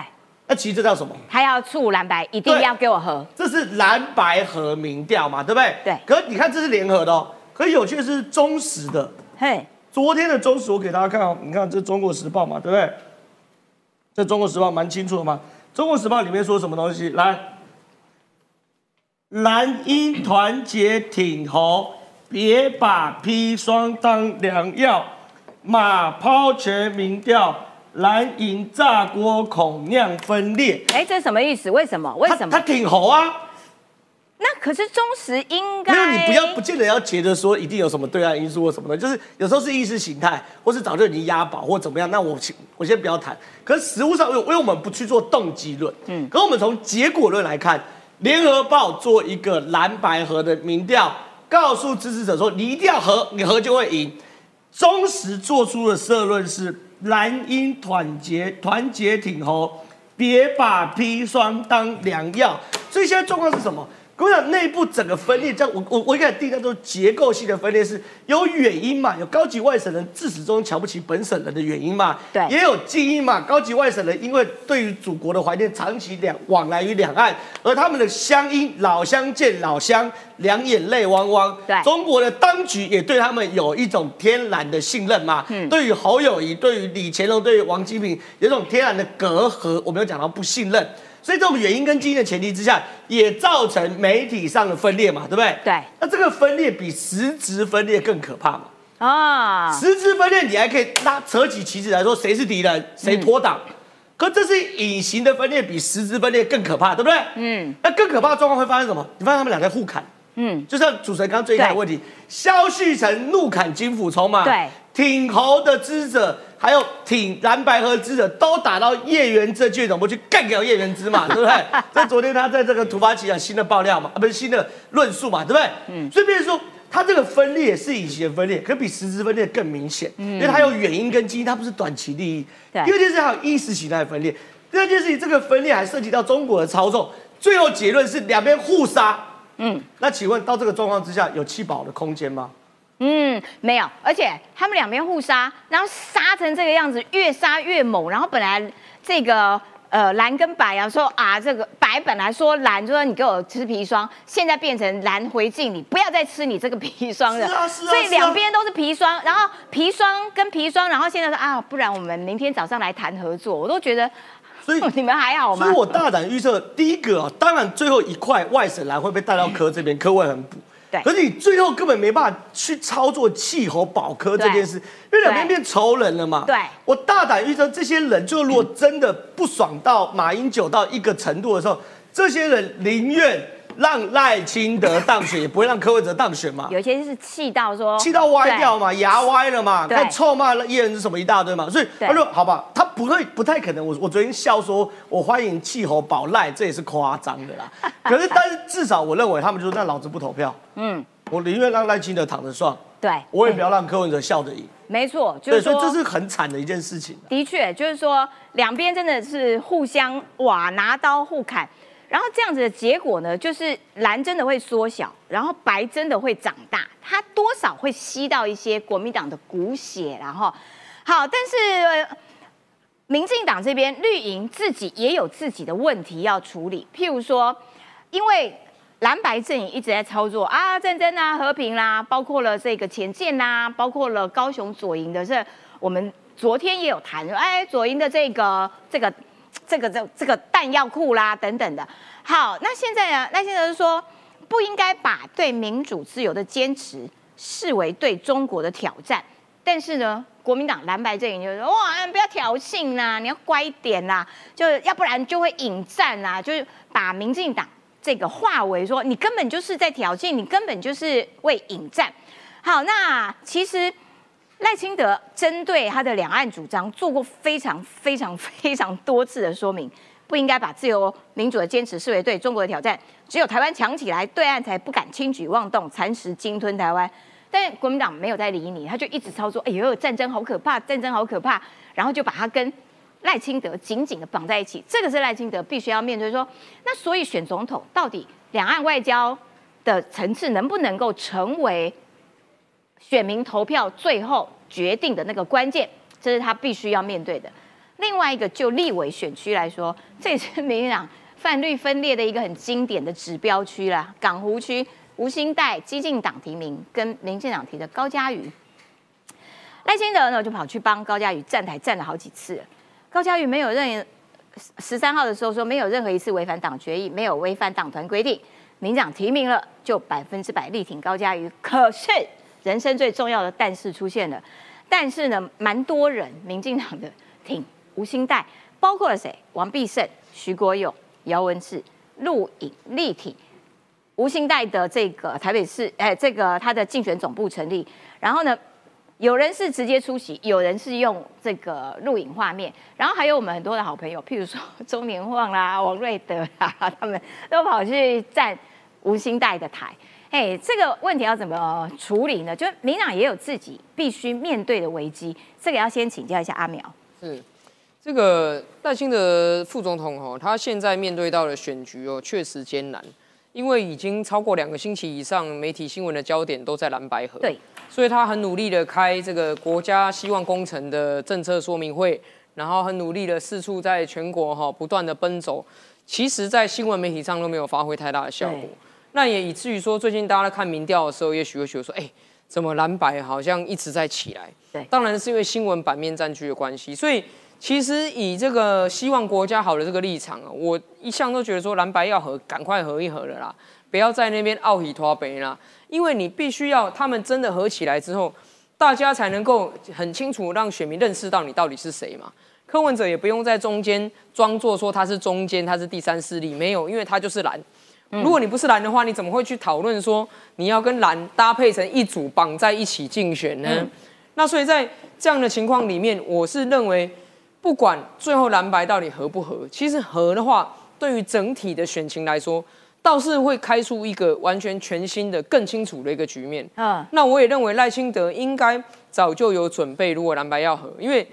那其实这叫什么？他要促蓝白，一定要给我喝。这是蓝白合民调嘛，对不对？对可你看这是联合的哦，可有趣的是中时的，嘿，昨天的中时我给大家看哦，你看这《中国时报》嘛，对不对？这《中国时报》蛮清楚的嘛，《中国时报》里面说什么东西？来，蓝鹰团结挺侯，别把砒霜当良药，马抛全民调，蓝营炸锅恐酿分裂。哎，这是什么意思？为什么？为什他他？挺猴啊，那可是中时应该没有，你不要不见得要觉得说一定有什么对岸因素或什么的，就是有时候是意识形态，或是早就已经押宝或怎么样。那我先我先不要谈。可是实物上，因为为我们不去做动机论，嗯，可是我们从结果论来看，联合报做一个蓝白合的民调，告诉支持者说你一定要合，你合就会赢。中时做出的社论是蓝鹰团结团结挺侯，别把砒霜当良药。所以现在状况是什么？跟我讲，内部整个分裂，这样我我我一开始定义叫做结构性的分裂，是有原因嘛？有高级外省人自始终瞧不起本省人的原因嘛？对也有基因嘛？高级外省人因为对于祖国的怀念，长期两往来于两岸，而他们的乡音老乡见老乡，两眼泪汪汪。对中国的当局也对他们有一种天然的信任嘛。嗯对于侯友谊，对于李乾隆，对于王金平，有一种天然的隔阂。我们有讲到不信任，所以这种原因跟基因的前提之下，也造成媒体上的分裂嘛，对不对？对那这个分裂比实质分裂更可怕嘛？啊，实质分裂你还可以拉扯起旗子来说谁是敌人，谁脱党。可这是隐形的分裂，比实质分裂更可怕，对不对？嗯那更可怕的状况会发生什么？你发现他们俩在互砍，嗯，就像主持人刚刚最一开始的问题，萧旭成怒砍金辅聪嘛，对，挺侯的支持者，还有挺蓝白合资的都打到叶元之的剧总部去干掉叶元之嘛，对不对？这昨天他在这个突发奇想新的爆料嘛，啊不是新的论述嘛，对不对？嗯，所以变成说。它这个分裂是隐形的分裂，可比实质分裂更明显，嗯因为它有原因跟基因，它不是短期利益。对第二件事还有意识形态的分裂，第二件事情这个分裂还涉及到中国的操纵，最后结论是两边互杀。嗯那请问到这个状况之下，有弃保的空间吗？嗯，没有，而且他们两边互杀，然后杀成这个样子，越杀越猛。然后本来这个呃蓝跟白啊说啊，这个白本来说蓝就说你给我吃砒霜，现在变成蓝回敬你，不要再吃你这个砒霜了。是啊是啊所以两边都是砒霜，然后砒霜跟砒霜，然后现在说啊，不然我们明天早上来谈合作，我都觉得，所以 你们还好吗？所以我大胆预测，第一个啊，当然最后一块外省蓝会被带到科这边，科会很补。对。可是你最后根本没办法去操作气候保科这件事，因为两边变仇人了嘛。对。我大胆预测，这些人就如果真的不爽到马英九到一个程度的时候，这些人宁愿让赖清德当选，也不会让柯文哲当选嘛。有些是气到说，气到歪掉嘛，牙歪了嘛，他臭骂了叶人是什么一大堆嘛，所以对他说好吧，他不会不太可能。我我昨天笑说，我欢迎气候保赖，这也是夸张的啦。可是但是至少我认为他们就说那老子不投票，嗯，我宁愿让赖清德躺着算，对，我也不要让柯文哲笑着赢。没错，就，是说所以这是很惨的一件事情。的确，就是说两边真的是互相哇拿刀互砍，然后这样子的结果呢，就是蓝真的会缩小，然后白真的会长大，它多少会吸到一些国民党的骨血，然后好，但是。民进党这边绿营自己也有自己的问题要处理，譬如说，因为蓝白阵营一直在操作啊，战争啊、和平啦、包括了这个前舰啦，包括了高雄左营的这，我们昨天也有谈，哎，左营的这个这个这个这这个弹药库啦等等的。好，那现在呢？那现在是说不应该把对民主自由的坚持视为对中国的挑战，但是呢，国民党蓝白阵营就说哇，不要挑衅啦，你要乖一点啦，就要不然就会引战啦，就是把民进党这个化为说你根本就是在挑衅，你根本就是为引战。好，那其实赖清德针对他的两岸主张做过非常非常非常多次的说明，不应该把自由民主的坚持视为对中国的挑战，只有台湾强起来，对岸才不敢轻举妄动，蚕食鲸吞台湾。但国民党没有在理你，他就一直操作，哎呦，战争好可怕，战争好可怕，然后就把他跟赖清德紧紧的绑在一起。这个是赖清德必须要面对说，那所以选总统到底两岸外交的层次能不能够成为选民投票最后决定的那个关键？这是他必须要面对的。另外一个，就立委选区来说，这也是民进党泛绿分裂的一个很经典的指标区啦。港湖区吴兴代激进党提名跟民进党提的高嘉瑜，赖清德呢就跑去帮高嘉瑜站台站了好几次。高嘉瑜没有任十三号的时候说没有任何一次违反党决议，没有违反党团规定，民长提名了就百分之百力挺高嘉瑜。可是人生最重要的但是出现了，但是呢，蛮多人民进党的挺吴兴代，包括了谁？王必胜、徐国勇、姚文智、陆颖、力挺吴兴代的这个台北市，哎，这个他的竞选总部成立，然后呢？有人是直接出席，有人是用这个录影画面，然后还有我们很多的好朋友，譬如说 中年旺啦、王瑞德啦，他们都跑去站吴兴代的台。哎，这个问题要怎么处理呢？就民党也有自己必须面对的危机，这个要先请教一下阿苗。是这个赖清德副总统哦，他现在面对到的选举哦，确实艰难，因为已经超过两个星期以上，媒体新闻的焦点都在蓝白河。对。所以他很努力的开这个国家希望工程的政策说明会，然后很努力的四处在全国哈不断的奔走，其实，在新闻媒体上都没有发挥太大的效果。那也以至于说，最近大家在看民调的时候，也许会觉得说，哎，怎么蓝白好像一直在起来？对，当然是因为新闻版面占据的关系。所以，其实以这个希望国家好的这个立场啊，我一向都觉得说，蓝白要合，赶快合一合了啦，不要在那边奥喜托北啦。因为你必须要他们真的合起来之后，大家才能够很清楚让选民认识到你到底是谁嘛。柯文哲也不用在中间装作说他是中间，他是第三势力，没有，因为他就是蓝。如果你不是蓝的话，你怎么会去讨论说你要跟蓝搭配成一组绑在一起竞选呢？那所以在这样的情况里面，我是认为不管最后蓝白到底合不合，其实合的话，对于整体的选情来说。倒是会开出一个完全全新的、更清楚的一个局面。嗯，那我也认为赖清德应该早就有准备，如果蓝白要合，因为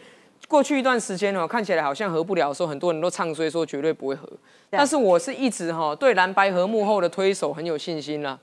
过去一段时间哦，看起来好像合不了的时候，很多人都唱衰说绝对不会合。但是我是一直哈对蓝白合幕后的推手很有信心啦。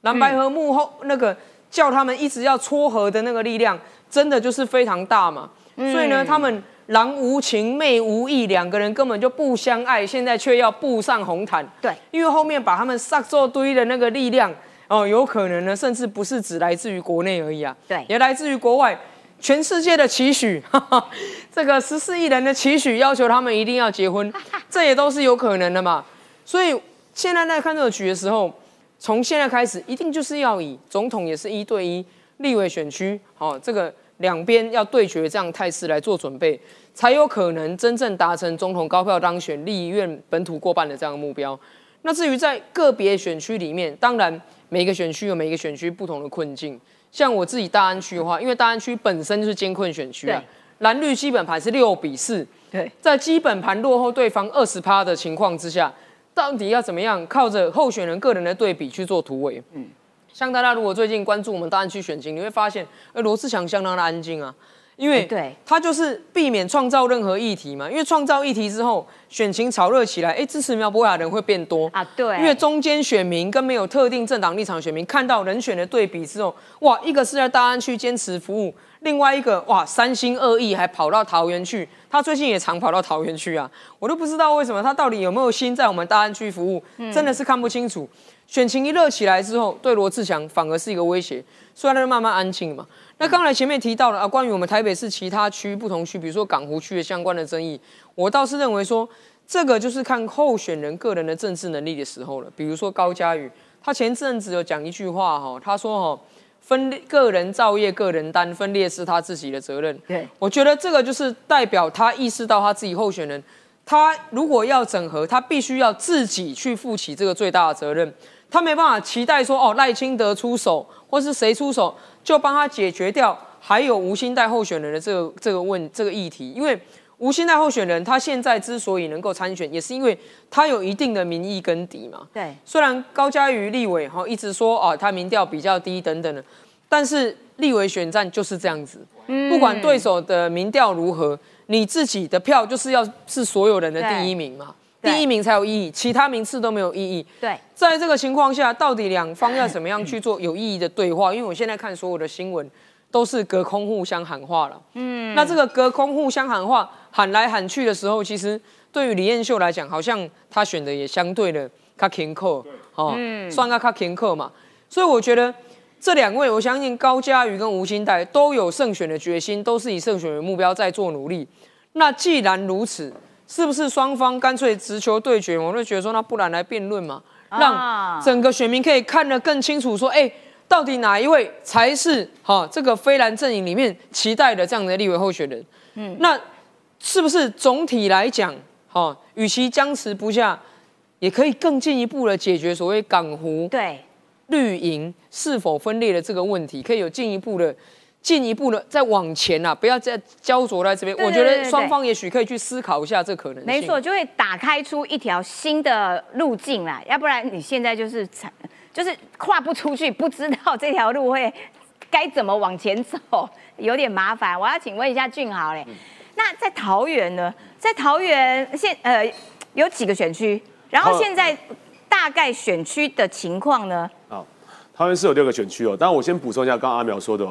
蓝白合幕后那个叫他们一直要撮合的那个力量，真的就是非常大嘛。所以呢，他们。郎无情，妹无义，两个人根本就不相爱，现在却要步上红毯。对，因为后面把他们杀作堆的那个力量，哦，有可能呢，甚至不是只来自于国内而已啊，对，也来自于国外，全世界的期许，这个十四亿人的期许，要求他们一定要结婚，这也都是有可能的嘛。所以现在在看这个局的时候，从现在开始，一定就是要以总统也是一对一，立委选区，哦，这个两边要对决这样态势来做准备。才有可能真正达成总统高票当选、立院本土过半的这样的目标。那至于在个别选区里面，当然每个选区有每个选区不同的困境。像我自己大安区的话，因为大安区本身就是艰困选区啊，蓝绿基本盘是六比四。对，在基本盘落后对方二十趴的情况之下，到底要怎么样靠着候选人个人的对比去做突围？嗯，像大家如果最近关注我们大安区选情，你会发现，呃，罗志祥相当的安静啊。因为他就是避免创造任何议题嘛，因为创造议题之后，选情炒热起来，哎，支持苗博雅的人会变多啊。对，因为中间选民跟没有特定政党立场的选民看到人选的对比之后，哇，一个是在大安区坚持服务，另外一个哇三心二意还跑到桃园去，他最近也常跑到桃园去啊，我都不知道为什么他到底有没有心在我们大安区服务，真的是看不清楚。选情一热起来之后，对罗志祥反而是一个威胁，所以他就慢慢安静嘛。那刚才前面提到了啊，关于我们台北市其他区不同区，比如说港湖区的相关的争议，我倒是认为说，这个就是看候选人个人的政治能力的时候了。比如说高嘉宇，他前阵子有讲一句话哈，他说哈，分个人造业个人担，分裂是他自己的责任。对，我觉得这个就是代表他意识到他自己候选人，他如果要整合，他必须要自己去负起这个最大的责任。他没办法期待说哦赖清德出手，或是谁出手就帮他解决掉，还有吴兴代候选人的这个这个问这个议题，因为吴兴代候选人他现在之所以能够参选，也是因为他有一定的民意根底嘛。对，虽然高嘉瑜立委哈一直说啊他民调比较低等等的，但是立委选战就是这样子，不管对手的民调如何，你自己的票就是要是所有人的第一名嘛。第一名才有意义，其他名次都没有意义。对，在这个情况下，到底两方要怎么样去做有意义的对话？因为我现在看所有的新闻，都是隔空互相喊话了。嗯，那这个隔空互相喊话，喊来喊去的时候，其实对于李彦秀来讲，好像他选的也相对的他勤扣，哦，算个他勤扣嘛。所以我觉得这两位，我相信高嘉瑜跟吴欣岱都有胜选的决心，都是以胜选为目标在做努力。那既然如此，是不是双方干脆直球对决？我就觉得说，那不然来辩论嘛，让整个选民可以看得更清楚，说，哎，到底哪一位才是哈这个非蓝阵营里面期待的这样的立委候选人？嗯，那是不是总体来讲，哈，与其僵持不下，也可以更进一步的解决所谓港湖对绿营是否分裂的这个问题，可以有进一步的。进一步呢再往前啊，不要再焦灼在这边。我觉得双方也许可以去思考一下这可能性。没错，就会打开出一条新的路径啦，要不然你现在就是就是跨不出去，不知道这条路会该怎么往前走，有点麻烦。我要请问一下俊豪嘞，那在桃园呢？在桃园现呃有几个选区？然后现在大概选区的情况呢？啊，桃园是有六个选区哦。但我先补充一下，刚刚阿苗说的。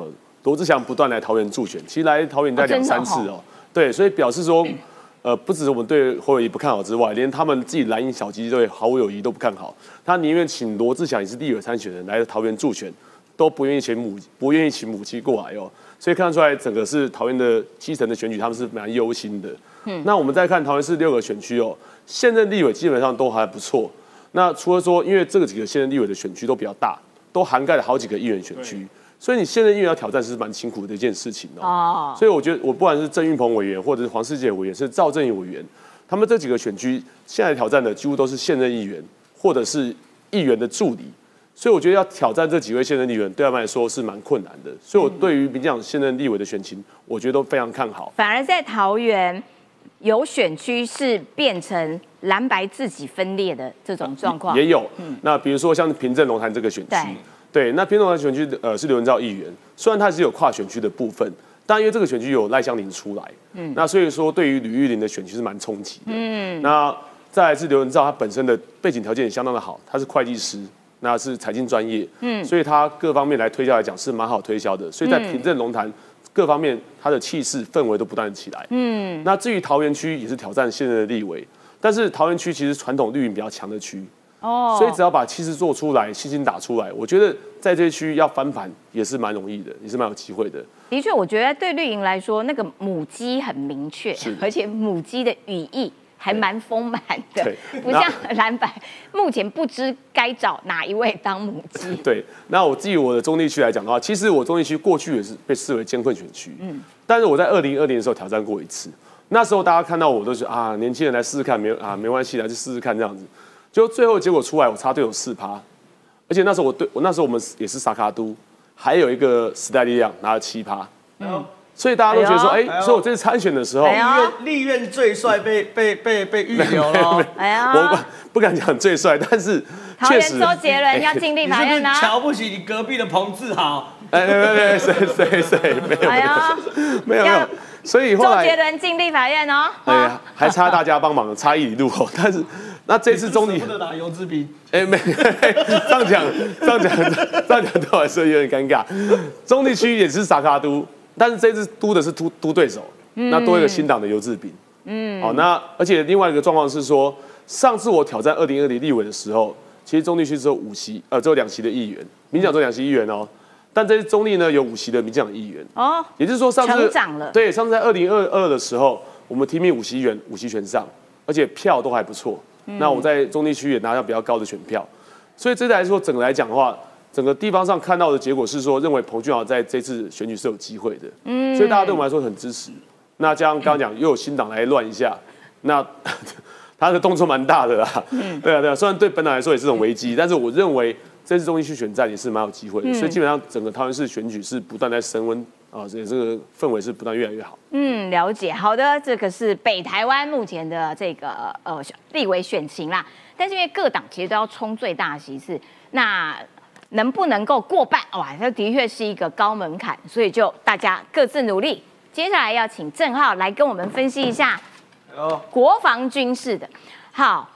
罗志祥不断来桃园助选，其实来桃园在两三次哦，对，所以表示说，呃，不止我们对侯友谊不看好之外，连他们自己蓝营小鸡队毫无友谊都不看好，他宁愿请罗志祥也是立委参选人来桃园助选，都不愿意请母不愿意请母鸡过来哦，所以看得出来整个是桃园的基层的选举，他们是蛮忧心的。嗯，那我们再看桃园市六个选区哦，现任立委基本上都还不错。那除了说，因为这个几个现任立委的选区都比较大，都涵盖了好几个议员选区。所以你现任议员要挑战是蛮辛苦的一件事情哦。所以我觉得我不管是郑运鹏委员，或者是黄世杰委员，是赵正义委员，他们这几个选区现在挑战的几乎都是现任议员，或者是议员的助理。所以我觉得要挑战这几位现任议员，对他们来说是蛮困难的。所以我对于民进党现任立委的选情，我觉得都非常看好。反而在桃园有选区是变成蓝白自己分裂的这种状况，也有。嗯那比如说像平镇龙潭这个选区。对，那偏东的选区呃是刘文照议员，虽然他是有跨选区的部分，但因为这个选区有赖香林出来，嗯，那所以说对于吕玉玲的选区是蛮冲击的，嗯，那再来是刘文照，他本身的背景条件也相当的好，他是会计师，那是财经专业，嗯，所以他各方面来推销来讲是蛮好推销的，所以在平镇龙潭各方面他的气势氛围都不断的起来，嗯，那至于桃园区也是挑战现任的立委，但是桃园区其实传统绿营比较强的区。哦，所以只要把气势做出来，信心打出来，我觉得在这些区域要翻盘也是蛮容易的，也是蛮有机会的。的确，我觉得对绿营来说，那个母鸡很明确，而且母鸡的羽翼还蛮丰满的，不像蓝白目前不知该找哪一位当母鸡。对，那我基于我的中立区来讲的话，其实我中立区过去也是被视为艰困选区，嗯，但是我在二零二零的时候挑战过一次，那时候大家看到我都是啊，年轻人来试试看，没啊没关系，来去试试看这样子。就最后结果出来，我差队友四趴，而且那时候我对我那时候我们也是萨卡都，还有一个时代力量拿了七趴，嗯，所以大家都觉得说，哎，所以我这次参选的时候，立院立院最帅被被被被预留了，哎呀，我不不敢讲最帅，但是确实。周杰伦要进立法院呢，瞧不起你隔壁的彭志豪，哎，对对对，谁谁谁没有没有没有没有，所以后来周杰伦进立法院哦，对呀，还差大家帮忙，差一里路哦，但是。那这次中立打游资兵，哎，没 这样讲，这样讲，这样讲对我来说有点尴尬。中地区也是萨卡都，但是这次都的是都都对手，那多一个新党的游志兵。嗯，好，那而且另外一个状况是说，上次我挑战二零二零立委的时候，其实中地区只有五席，呃，只有两席的议员，民进党有两席议员哦。但这次中立呢有五席的民进党议员。哦，也就是说上次对上次在二零二二的时候，我们提名五席议员，五席全上，而且票都还不错。那我在中地区也拿到比较高的选票，所以这来说整个来讲的话，整个地方上看到的结果是说，认为彭俊豪在这次选举是有机会的，嗯，所以大家对我们来说很支持。那加上刚刚讲又有新党来乱一下，那 他的动作蛮大的啦，嗯，对啊对啊，虽然对本党来说也是种危机，但是我认为这次中地区选战也是蛮有机会的，所以基本上整个桃园市选举是不断在升温。啊，所以这个氛围是不断越来越好。嗯，了解。好的，这个是北台湾目前的这个呃立委选情啦。但是因为各党其实都要冲最大席次，那能不能够过半？哇，这的确是一个高门槛，所以就大家各自努力。接下来要请郑浩来跟我们分析一下国防军事的。好，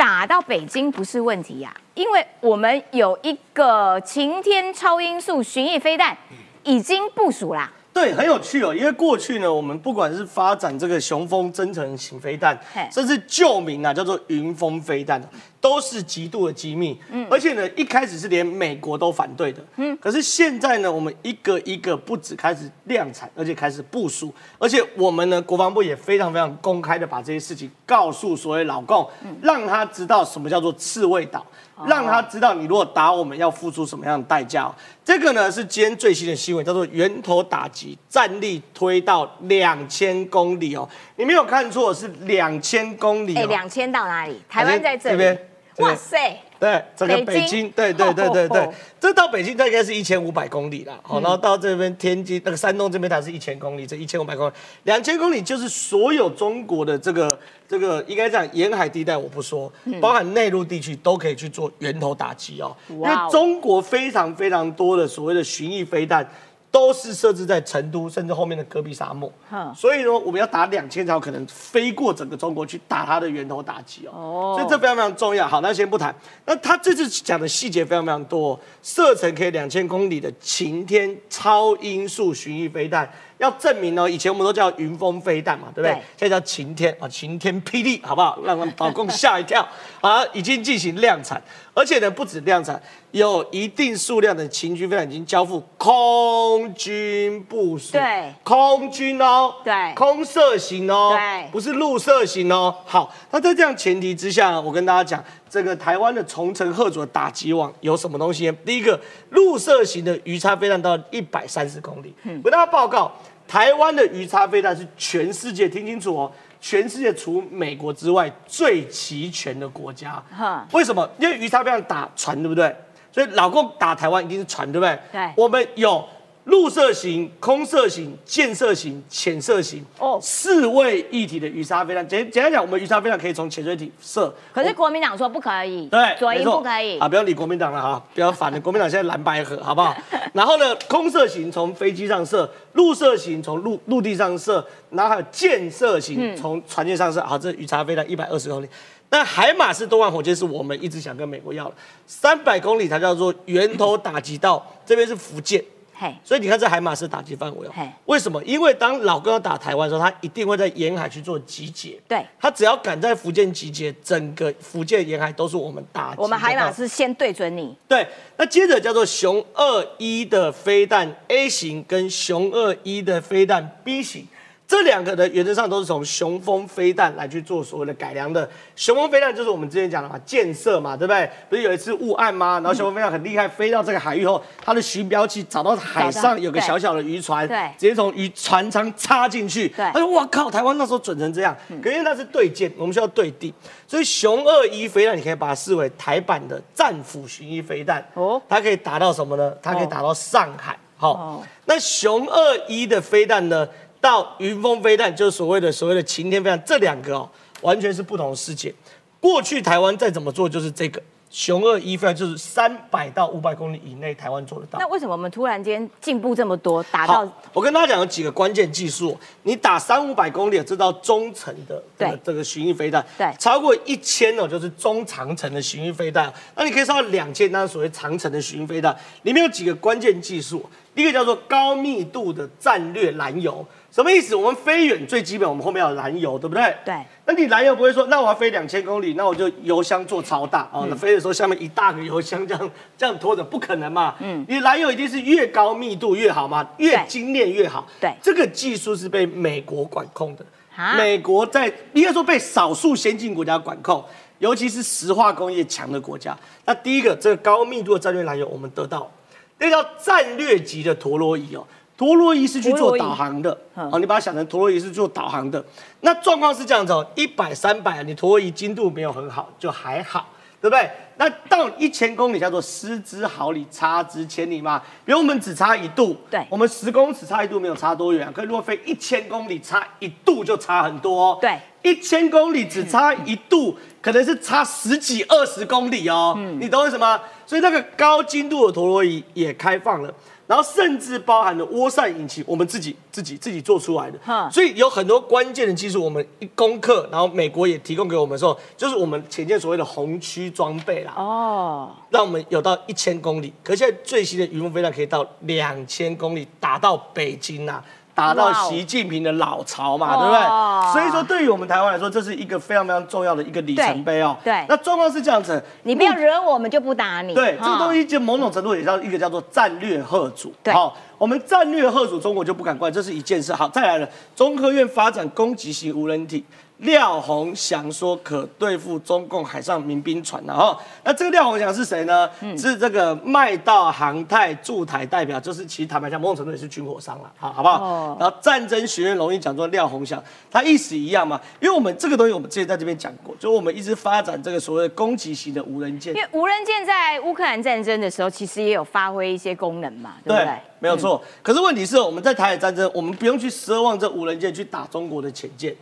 打到北京不是问题呀，因为我们有一个晴天超音速巡弋飞弹。已经部署啦。对，很有趣哦。因为过去呢，我们不管是发展这个雄风增程型飞弹，甚至旧名啊叫做云峰飞弹，都是极度的机密。嗯，而且呢，一开始是连美国都反对的。嗯，可是现在呢，我们一个一个不止开始量产，而且开始部署，而且我们呢，国防部也非常非常公开的把这些事情告诉所有老共，让他知道什么叫做刺猬岛。让他知道你如果打我们要付出什么样的代价、哦。这个呢是今天最新的新闻，叫做源头打击，战力推到两千公里哦。你没有看错，是两千公里、哦。哎，两千到哪里？台湾在这边哇塞，对，整个北京？对对对对这到北京大概是一千五百公里啦，好，然后到这边天津那个山东这边它是一千公里，这一千五百公里，两千公里就是所有中国的这个这个应该讲沿海地带我不说，包含内陆地区都可以去做源头打击哦，因为中国非常非常多的所谓的巡弋飞弹。都是设置在成都，甚至后面的戈壁沙漠。所以呢，我们要打两千条，可能飞过整个中国去打它的源头打击哦。哦所以这非常非常重要。好，那先不谈。那他这次讲的细节非常非常多、哦，射程可以两千公里的晴天超音速巡弋飞弹，要证明呢，以前我们都叫云峰飞弹嘛，对不对？对现在叫晴天啊，晴天霹雳，好不好？让他们老公吓一跳 啊！已经进行量产，而且呢，不止量产，有一定数量的秦军飞弹已经交付空军部署，对空军哦，对空射型哦，对不是陆射型哦。好，那在这样前提之下，我跟大家讲，这个台湾的重城贺主的打击网有什么东西呢？第一个，陆射型的鱼叉飞弹到一百三十公里。我跟大家报告，台湾的鱼叉飞弹是全世界听清楚哦。全世界除美国之外最齐全的国家哼，为什么？因为鱼叉飞弹打船，对不对？所以老共打台湾一定是船，对不对？对我们有陆射型、空射型、箭射型、潜射型哦四位一体的鱼叉飞弹。简简单讲，我们鱼叉飞弹可以从潜水艇射。可是国民党说不可以，对，左营没错不可以啊！不要理国民党了哈，不要反了，国民党现在蓝白合，好不好？然后呢，空射型从飞机上射，陆射型从陆陆地上射，然后还有箭射型从船舰上射。好，这鱼叉飞弹一百二十公里。但海马式多管火箭是我们一直想跟美国要的，三百公里才叫做源头打击到，这边是福建。嘿，所以你看这海马斯打击范围哦，为什么？因为当老哥要打台湾的时候，他一定会在沿海去做集结。对他只要敢在福建集结，整个福建沿海都是我们打击。我们海马是先对准你，对，那接着叫做熊二一的飞弹 A 型跟熊二一的飞弹 B 型。这两个呢，原则上都是从雄风飞弹来去做所谓的改良的。雄风飞弹就是我们之前讲的嘛，箭射嘛，对不对？不是有一次误案吗？然后雄风飞弹很厉害，飞到这个海域后，它的巡标器找到海上有个小小的渔船，对直接从渔船舱插进去。他说：“哇靠，台湾那时候准成这样。可因为它是对舰，我们需要对地，所以雄二一飞弹你可以把它视为台版的战斧巡弋飞弹。哦哦，它可以打到什么呢？它可以打到上海。好、哦那雄二一的飞弹呢，到云峰飞弹，就是所谓的所谓的晴天飞弹，这两个哦，完全是不同的世界。过去台湾再怎么做，就是这个雄二一飞弹，就是三百到五百公里以内，台湾做得到那。为什么我们突然间进步这么多，达到，我跟大家讲有几个关键技术。你打三五百公里，这到中程的这个对这个巡弋飞弹，对超过一千哦，就是中长程的巡弋飞弹。那你可以上到两千，那是所谓长程的巡弋飞弹。里面有几个关键技术，第一个叫做高密度的战略燃油。什么意思？我们飞远最基本，我们后面要有燃油，对不对？对。那你燃油不会说，那我要飞两千公里，那我就油箱做超大哦，那飞的时候下面一大个油箱这样 这样拖着，不可能嘛。嗯，你燃油一定是越高密度越好嘛，越精炼越好。对这个技术是被美国管控的啊。美国在应该说被少数先进国家管控，尤其是石化工业强的国家。那第一个，这个高密度的战略燃油我们得到，那叫战略级的陀螺仪哦。陀螺仪是去做导航的，好哦，你把它想成陀螺仪是做导航的。那状况是这样子哦，一百、三百，你陀螺仪精度没有很好，就还好，对不对？那到一千公里叫做失之毫厘，差之千里嘛。比如我们只差一度，对我们十公尺差一度没有差多远、啊，可是如果飞一千公里，差一度就差很多、哦。对，一千公里只差一度，可能是差十几二十公里哦。嗯你懂我意思吗？所以那个高精度的陀螺仪也开放了。然后甚至包含了涡扇引擎，我们自己自己自己做出来的，所以有很多关键的技术，我们一攻克，然后美国也提供给我们的时候，就是我们前舰所谓的红区装备啦，哦，让我们有到一千公里，可是现在最新的云峰飞弹可以到两千公里，打到北京呐、打到习近平的老巢嘛，哇对不对？所以说，对于我们台湾来说，这是一个非常非常重要的一个里程碑哦。对对那状况是这样子，你不要惹我们就不打你。对，这个东西西就某种程度也叫一个叫做战略贺主。对好，我们战略贺主中国就不敢怪，这是一件事。好，再来了，中科院发展攻击型无人体。廖鸿祥说可对付中共海上民兵船然后那这个廖鸿祥是谁呢？嗯是这个麦道航太驻台代表，就是其实坦白讲，某种程度也是军火商了，好好不好？哦然后战争学院荣誉讲座廖鸿祥，他意思一样嘛，因为我们这个东西我们之前在这边讲过，就我们一直发展这个所谓的攻击型的无人舰因。为无人舰在乌克兰战争的时候，其实也有发挥一些功能嘛，对不对？没有错。可是问题是，我们在台海战争，我们不用去奢望这无人舰去打中国的潜舰，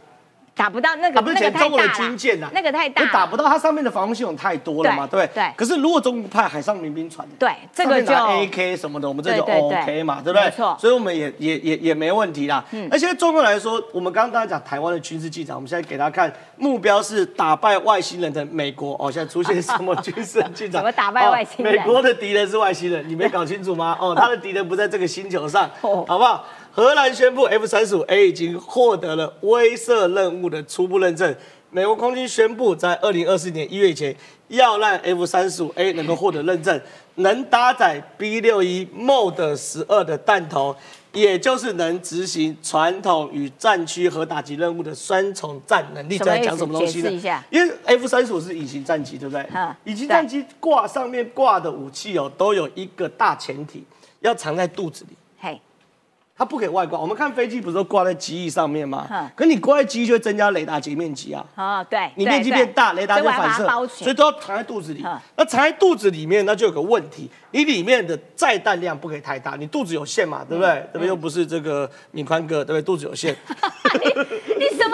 打不到那个，啊，不是那个太潜中国的大了，军舰呐，那个太大，就打不到，它上面的防空系统太多了嘛，对对不对？可是如果中国派海上民兵船，对这个就上面拿 AK 什么的，我们这就 OK 嘛，对不对？没错所以我们也也也也没问题啦。嗯那现在中国来说，我们刚刚大家讲台湾的军事进展，我们现在给大家看目标是打败外星人的美国哦，现在出现什么军事进展？怎么打败外星人哦美国的敌人是外星人，你没搞清楚吗？哦，他的敌人不在这个星球上，哦好不好？荷兰宣布 F 三十五 A 已经获得了威慑任务的初步认证。美国空军宣布，在二零二四年一月前，要让 F 三十五 A 能够获得认证，能搭载 B 六一 Mod 十二的弹头，也就是能执行传统与战区核打击任务的双重战能力。在讲什么东西呢？因为 F 三十五是隐形战机，对不对嗯？隐形战机挂上面挂的武器哦，都有一个大前提，要藏在肚子里。嘿，它不可以外挂。我们看飞机不是都挂在机翼上面吗嗯？可你挂在机翼就会增加雷达截面积啊。哦，对，你面积变大，雷达就反射所以都要藏在肚子里嗯。那藏在肚子里面，那就有个问题，你里面的载弹量不可以太大，你肚子有限嘛，对不对？嗯对不对？又不是这个敏宽哥，对不对？肚子有限，你什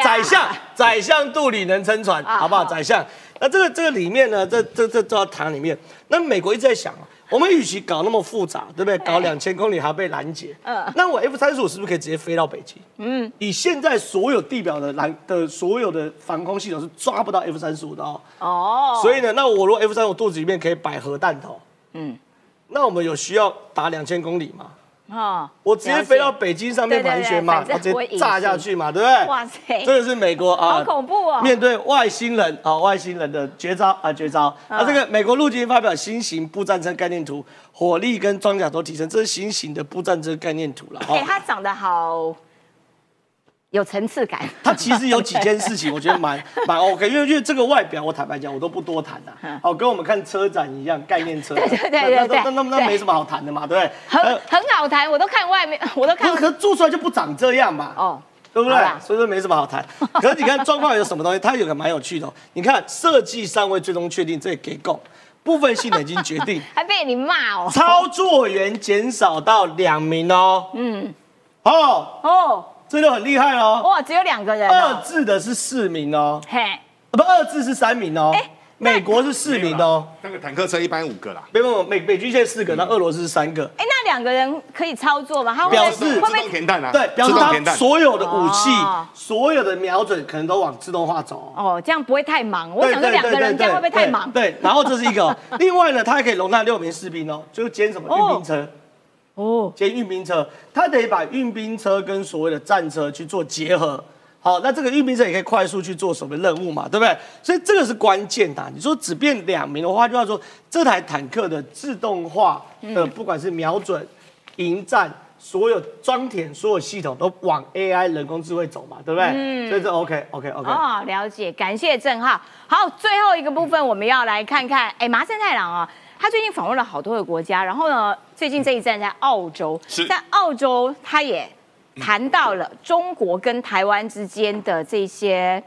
呀？宰相，宰相肚里能撑船，啊好不好？宰相，那这个这个里面呢，这这这这要谈里面。那美国一直在想啊，我们与其搞那么复杂，对不对？搞两千公里还要被拦截，嗯那我 F 三十五是不是可以直接飞到北极？嗯，以现在所有地表的拦的所有的防空系统是抓不到 F 三十五的哦。哦，所以呢，那我如果 F 三十五肚子里面可以摆核弹头，嗯，那我们有需要打两千公里吗？哦，我直接飞到北京上面盘旋嘛，直接炸下去嘛，对不对？哇塞这个是美国啊，好恐怖哦面对外星人啊，外星人的绝招啊，绝招。嗯那这个美国陆军发表新型步战车概念图，火力跟装甲都提升，这是新型的步战车概念图了。哎，哦，它长得好有层次感。它其实有几件事情，我觉得蛮 蛮 OK，因为因为这个外表，我坦白讲，我都不多谈的。哦，跟我们看车展一样，概念车。嗯对对对对那那对那那那没什么好谈的嘛，对不对？很呃很好谈，我都看外面，我都看可是做出来就不长这样嘛。哦，对不对？所以说没什么好谈。可是你看状况有什么东西，它有个蛮有趣的哦、你看设计尚未最终确定，这也给供，部分性能已经决定，还被你骂哦。操作员减少到两名哦。嗯，哦，哦，这就很厉害哦。哇，只有两个人二字。的是四名哦，嘿，啊不，二字是三名哦。美国是四名哦。那个坦克车一般五个啦。没有没有，美美军现在四个，那俄罗斯是三个。哎，那两个人可以操作吗？他表示会动会？填弹啊，对，表示它自动填弹。所有的武器哦、所有的瞄准可能都往自动化走哦。哦，这样不会太忙。我想说两个人这样会不会太忙？对，然后这是一个哦，另外呢，它还可以容纳六名士兵哦，就是兼什么运兵车，哦，兼运兵车，它得把运兵车跟所谓的战车去做结合。好，那这个运兵车也可以快速去做什么任务嘛，对不对？所以这个是关键的。你说只变两名的话，就要说这台坦克的自动化的，不管是瞄准、迎战，所有装填所有系统都往 AI 人工智慧走嘛，对不对？嗯所以这 OK OK OK。哦，了解，感谢郑浩。好，最后一个部分我们要来看看，哎，麻生太郎啊，他最近访问了好多个国家，然后呢，最近这一站在澳洲，是在澳洲他也谈到了中国跟台湾之间的这些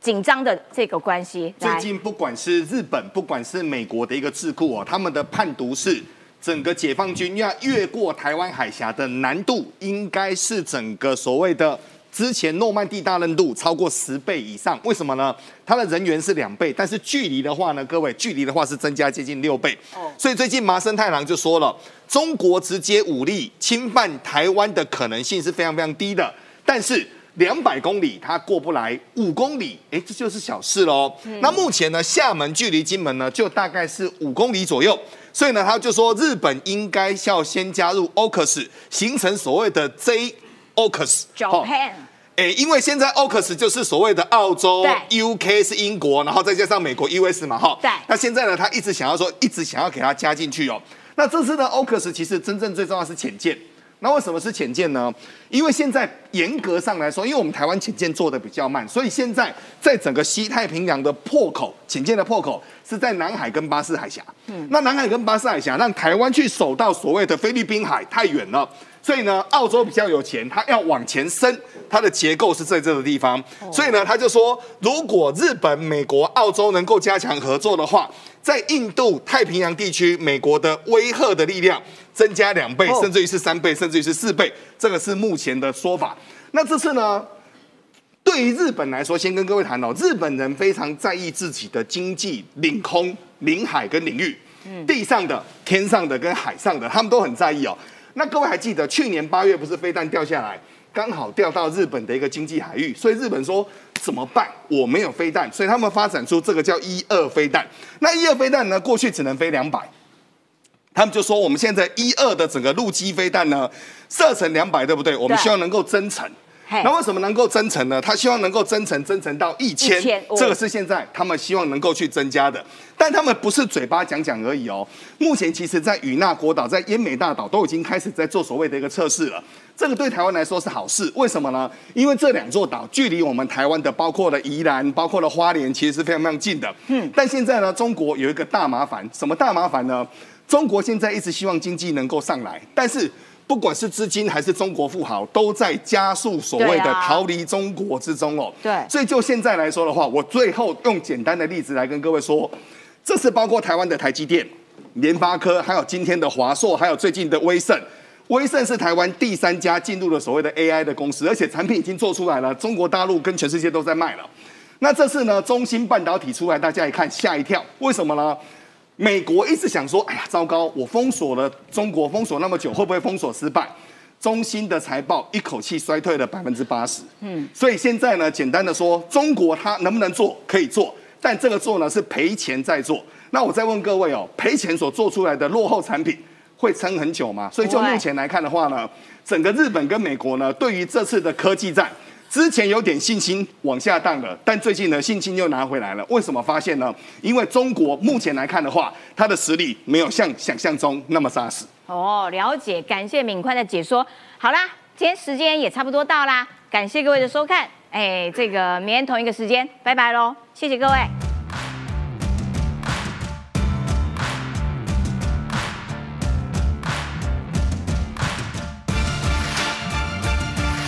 紧张的这个关系。最，近不管是日本，不管是美国的一个智库哦，他们的判读是，整个解放军要越过台湾海峡的难度，应该是整个所谓的之前诺曼底大任度超过十倍以上。为什么呢？它的人员是两倍，但是距离的话呢，各位距离的话是增加接近六倍。哦所以最近麻生太郎就说了，中国直接武力侵犯台湾的可能性是非常非常低的，但是。两百公里他过不来，五公里，哎，这就是小事喽。那目前呢，厦门距离金门呢，就大概是五公里左右，所以呢，他就说日本应该要先加入 o c u s 形成所谓的 J。Japan 哎，因为现在 AUKUS 就是所谓的澳洲，UK 是英国，然后再加上美国 US 嘛，哈。对那现在呢，他一直想要说，一直想要给它加进去哦。那这次的 AUKUS 其实真正最重要是浅见。那为什么是浅见呢？因为现在严格上来说，因为我们台湾浅见做的比较慢，所以现在在整个西太平洋的破口，浅见的破口是在南海跟巴士海峡。嗯，那南海跟巴士海峡让台湾去守到所谓的菲律宾海太远了，所以呢，澳洲比较有钱，它要往前伸，它的结构是在这个地方，所以呢，他就说，如果日本、美国、澳洲能够加强合作的话，在印度太平洋地区，美国的威吓的力量增加两倍，哦甚至于是三倍，甚至于是四倍，这个是目前的说法。那这次呢？对于日本来说，先跟各位谈哦，日本人非常在意自己的经济领空、领海跟领域，地上的、天上的跟海上的，他们都很在意哦。那各位还记得去年八月不是飞弹掉下来，刚好掉到日本的一个经济海域，所以日本说怎么办？我没有飞弹，所以他们发展出这个叫一二飞弹。那一二飞弹呢，过去只能飞两百，他们就说我们现在一二的整个陆基飞弹呢，射程两百，对不对？我们希望能够增程。嘿那为什么能够增程呢？他希望能够增程，增程到一千1000哦，这个是现在他们希望能够去增加的。但他们不是嘴巴讲讲而已哦。目前其实，在与那国岛、在奄美大岛都已经开始在做所谓的一个测试了。这个对台湾来说是好事，为什么呢？因为这两座岛距离我们台湾的，包括了宜兰、包括了花莲，其实是非常非常近的。嗯，但现在呢，中国有一个大麻烦，什么大麻烦呢？中国现在一直希望经济能够上来，但是不管是资金还是中国富豪，都在加速所谓的逃离中国之中哦。对所以就现在来说的话，我最后用简单的例子来跟各位说，这是包括台湾的台积电、联发科，还有今天的华硕，还有最近的威盛。威盛是台湾第三家进入了所谓的 AI 的公司，而且产品已经做出来了，中国大陆跟全世界都在卖了。那这次呢，中芯半导体出来，大家一看吓一跳，为什么呢？美国一直想说，哎呀，糟糕，我封锁了中国，封锁那么久，会不会封锁失败？中芯的财报一口气衰退了百分之八十，嗯，所以现在呢，简单的说，中国它能不能做？可以做，但这个做呢是赔钱在做。那我再问各位哦，赔钱所做出来的落后产品会撑很久吗？所以就目前来看的话呢，整个日本跟美国呢，对于这次的科技战，之前有点信心往下荡了，但最近呢信心又拿回来了。为什么发现呢？因为中国目前来看的话，它的实力没有像想象中那么扎实。哦，了解，感谢敏宽的解说。好啦，今天时间也差不多到啦，感谢各位的收看。哎，这个明天同一个时间，拜拜喽，谢谢各位。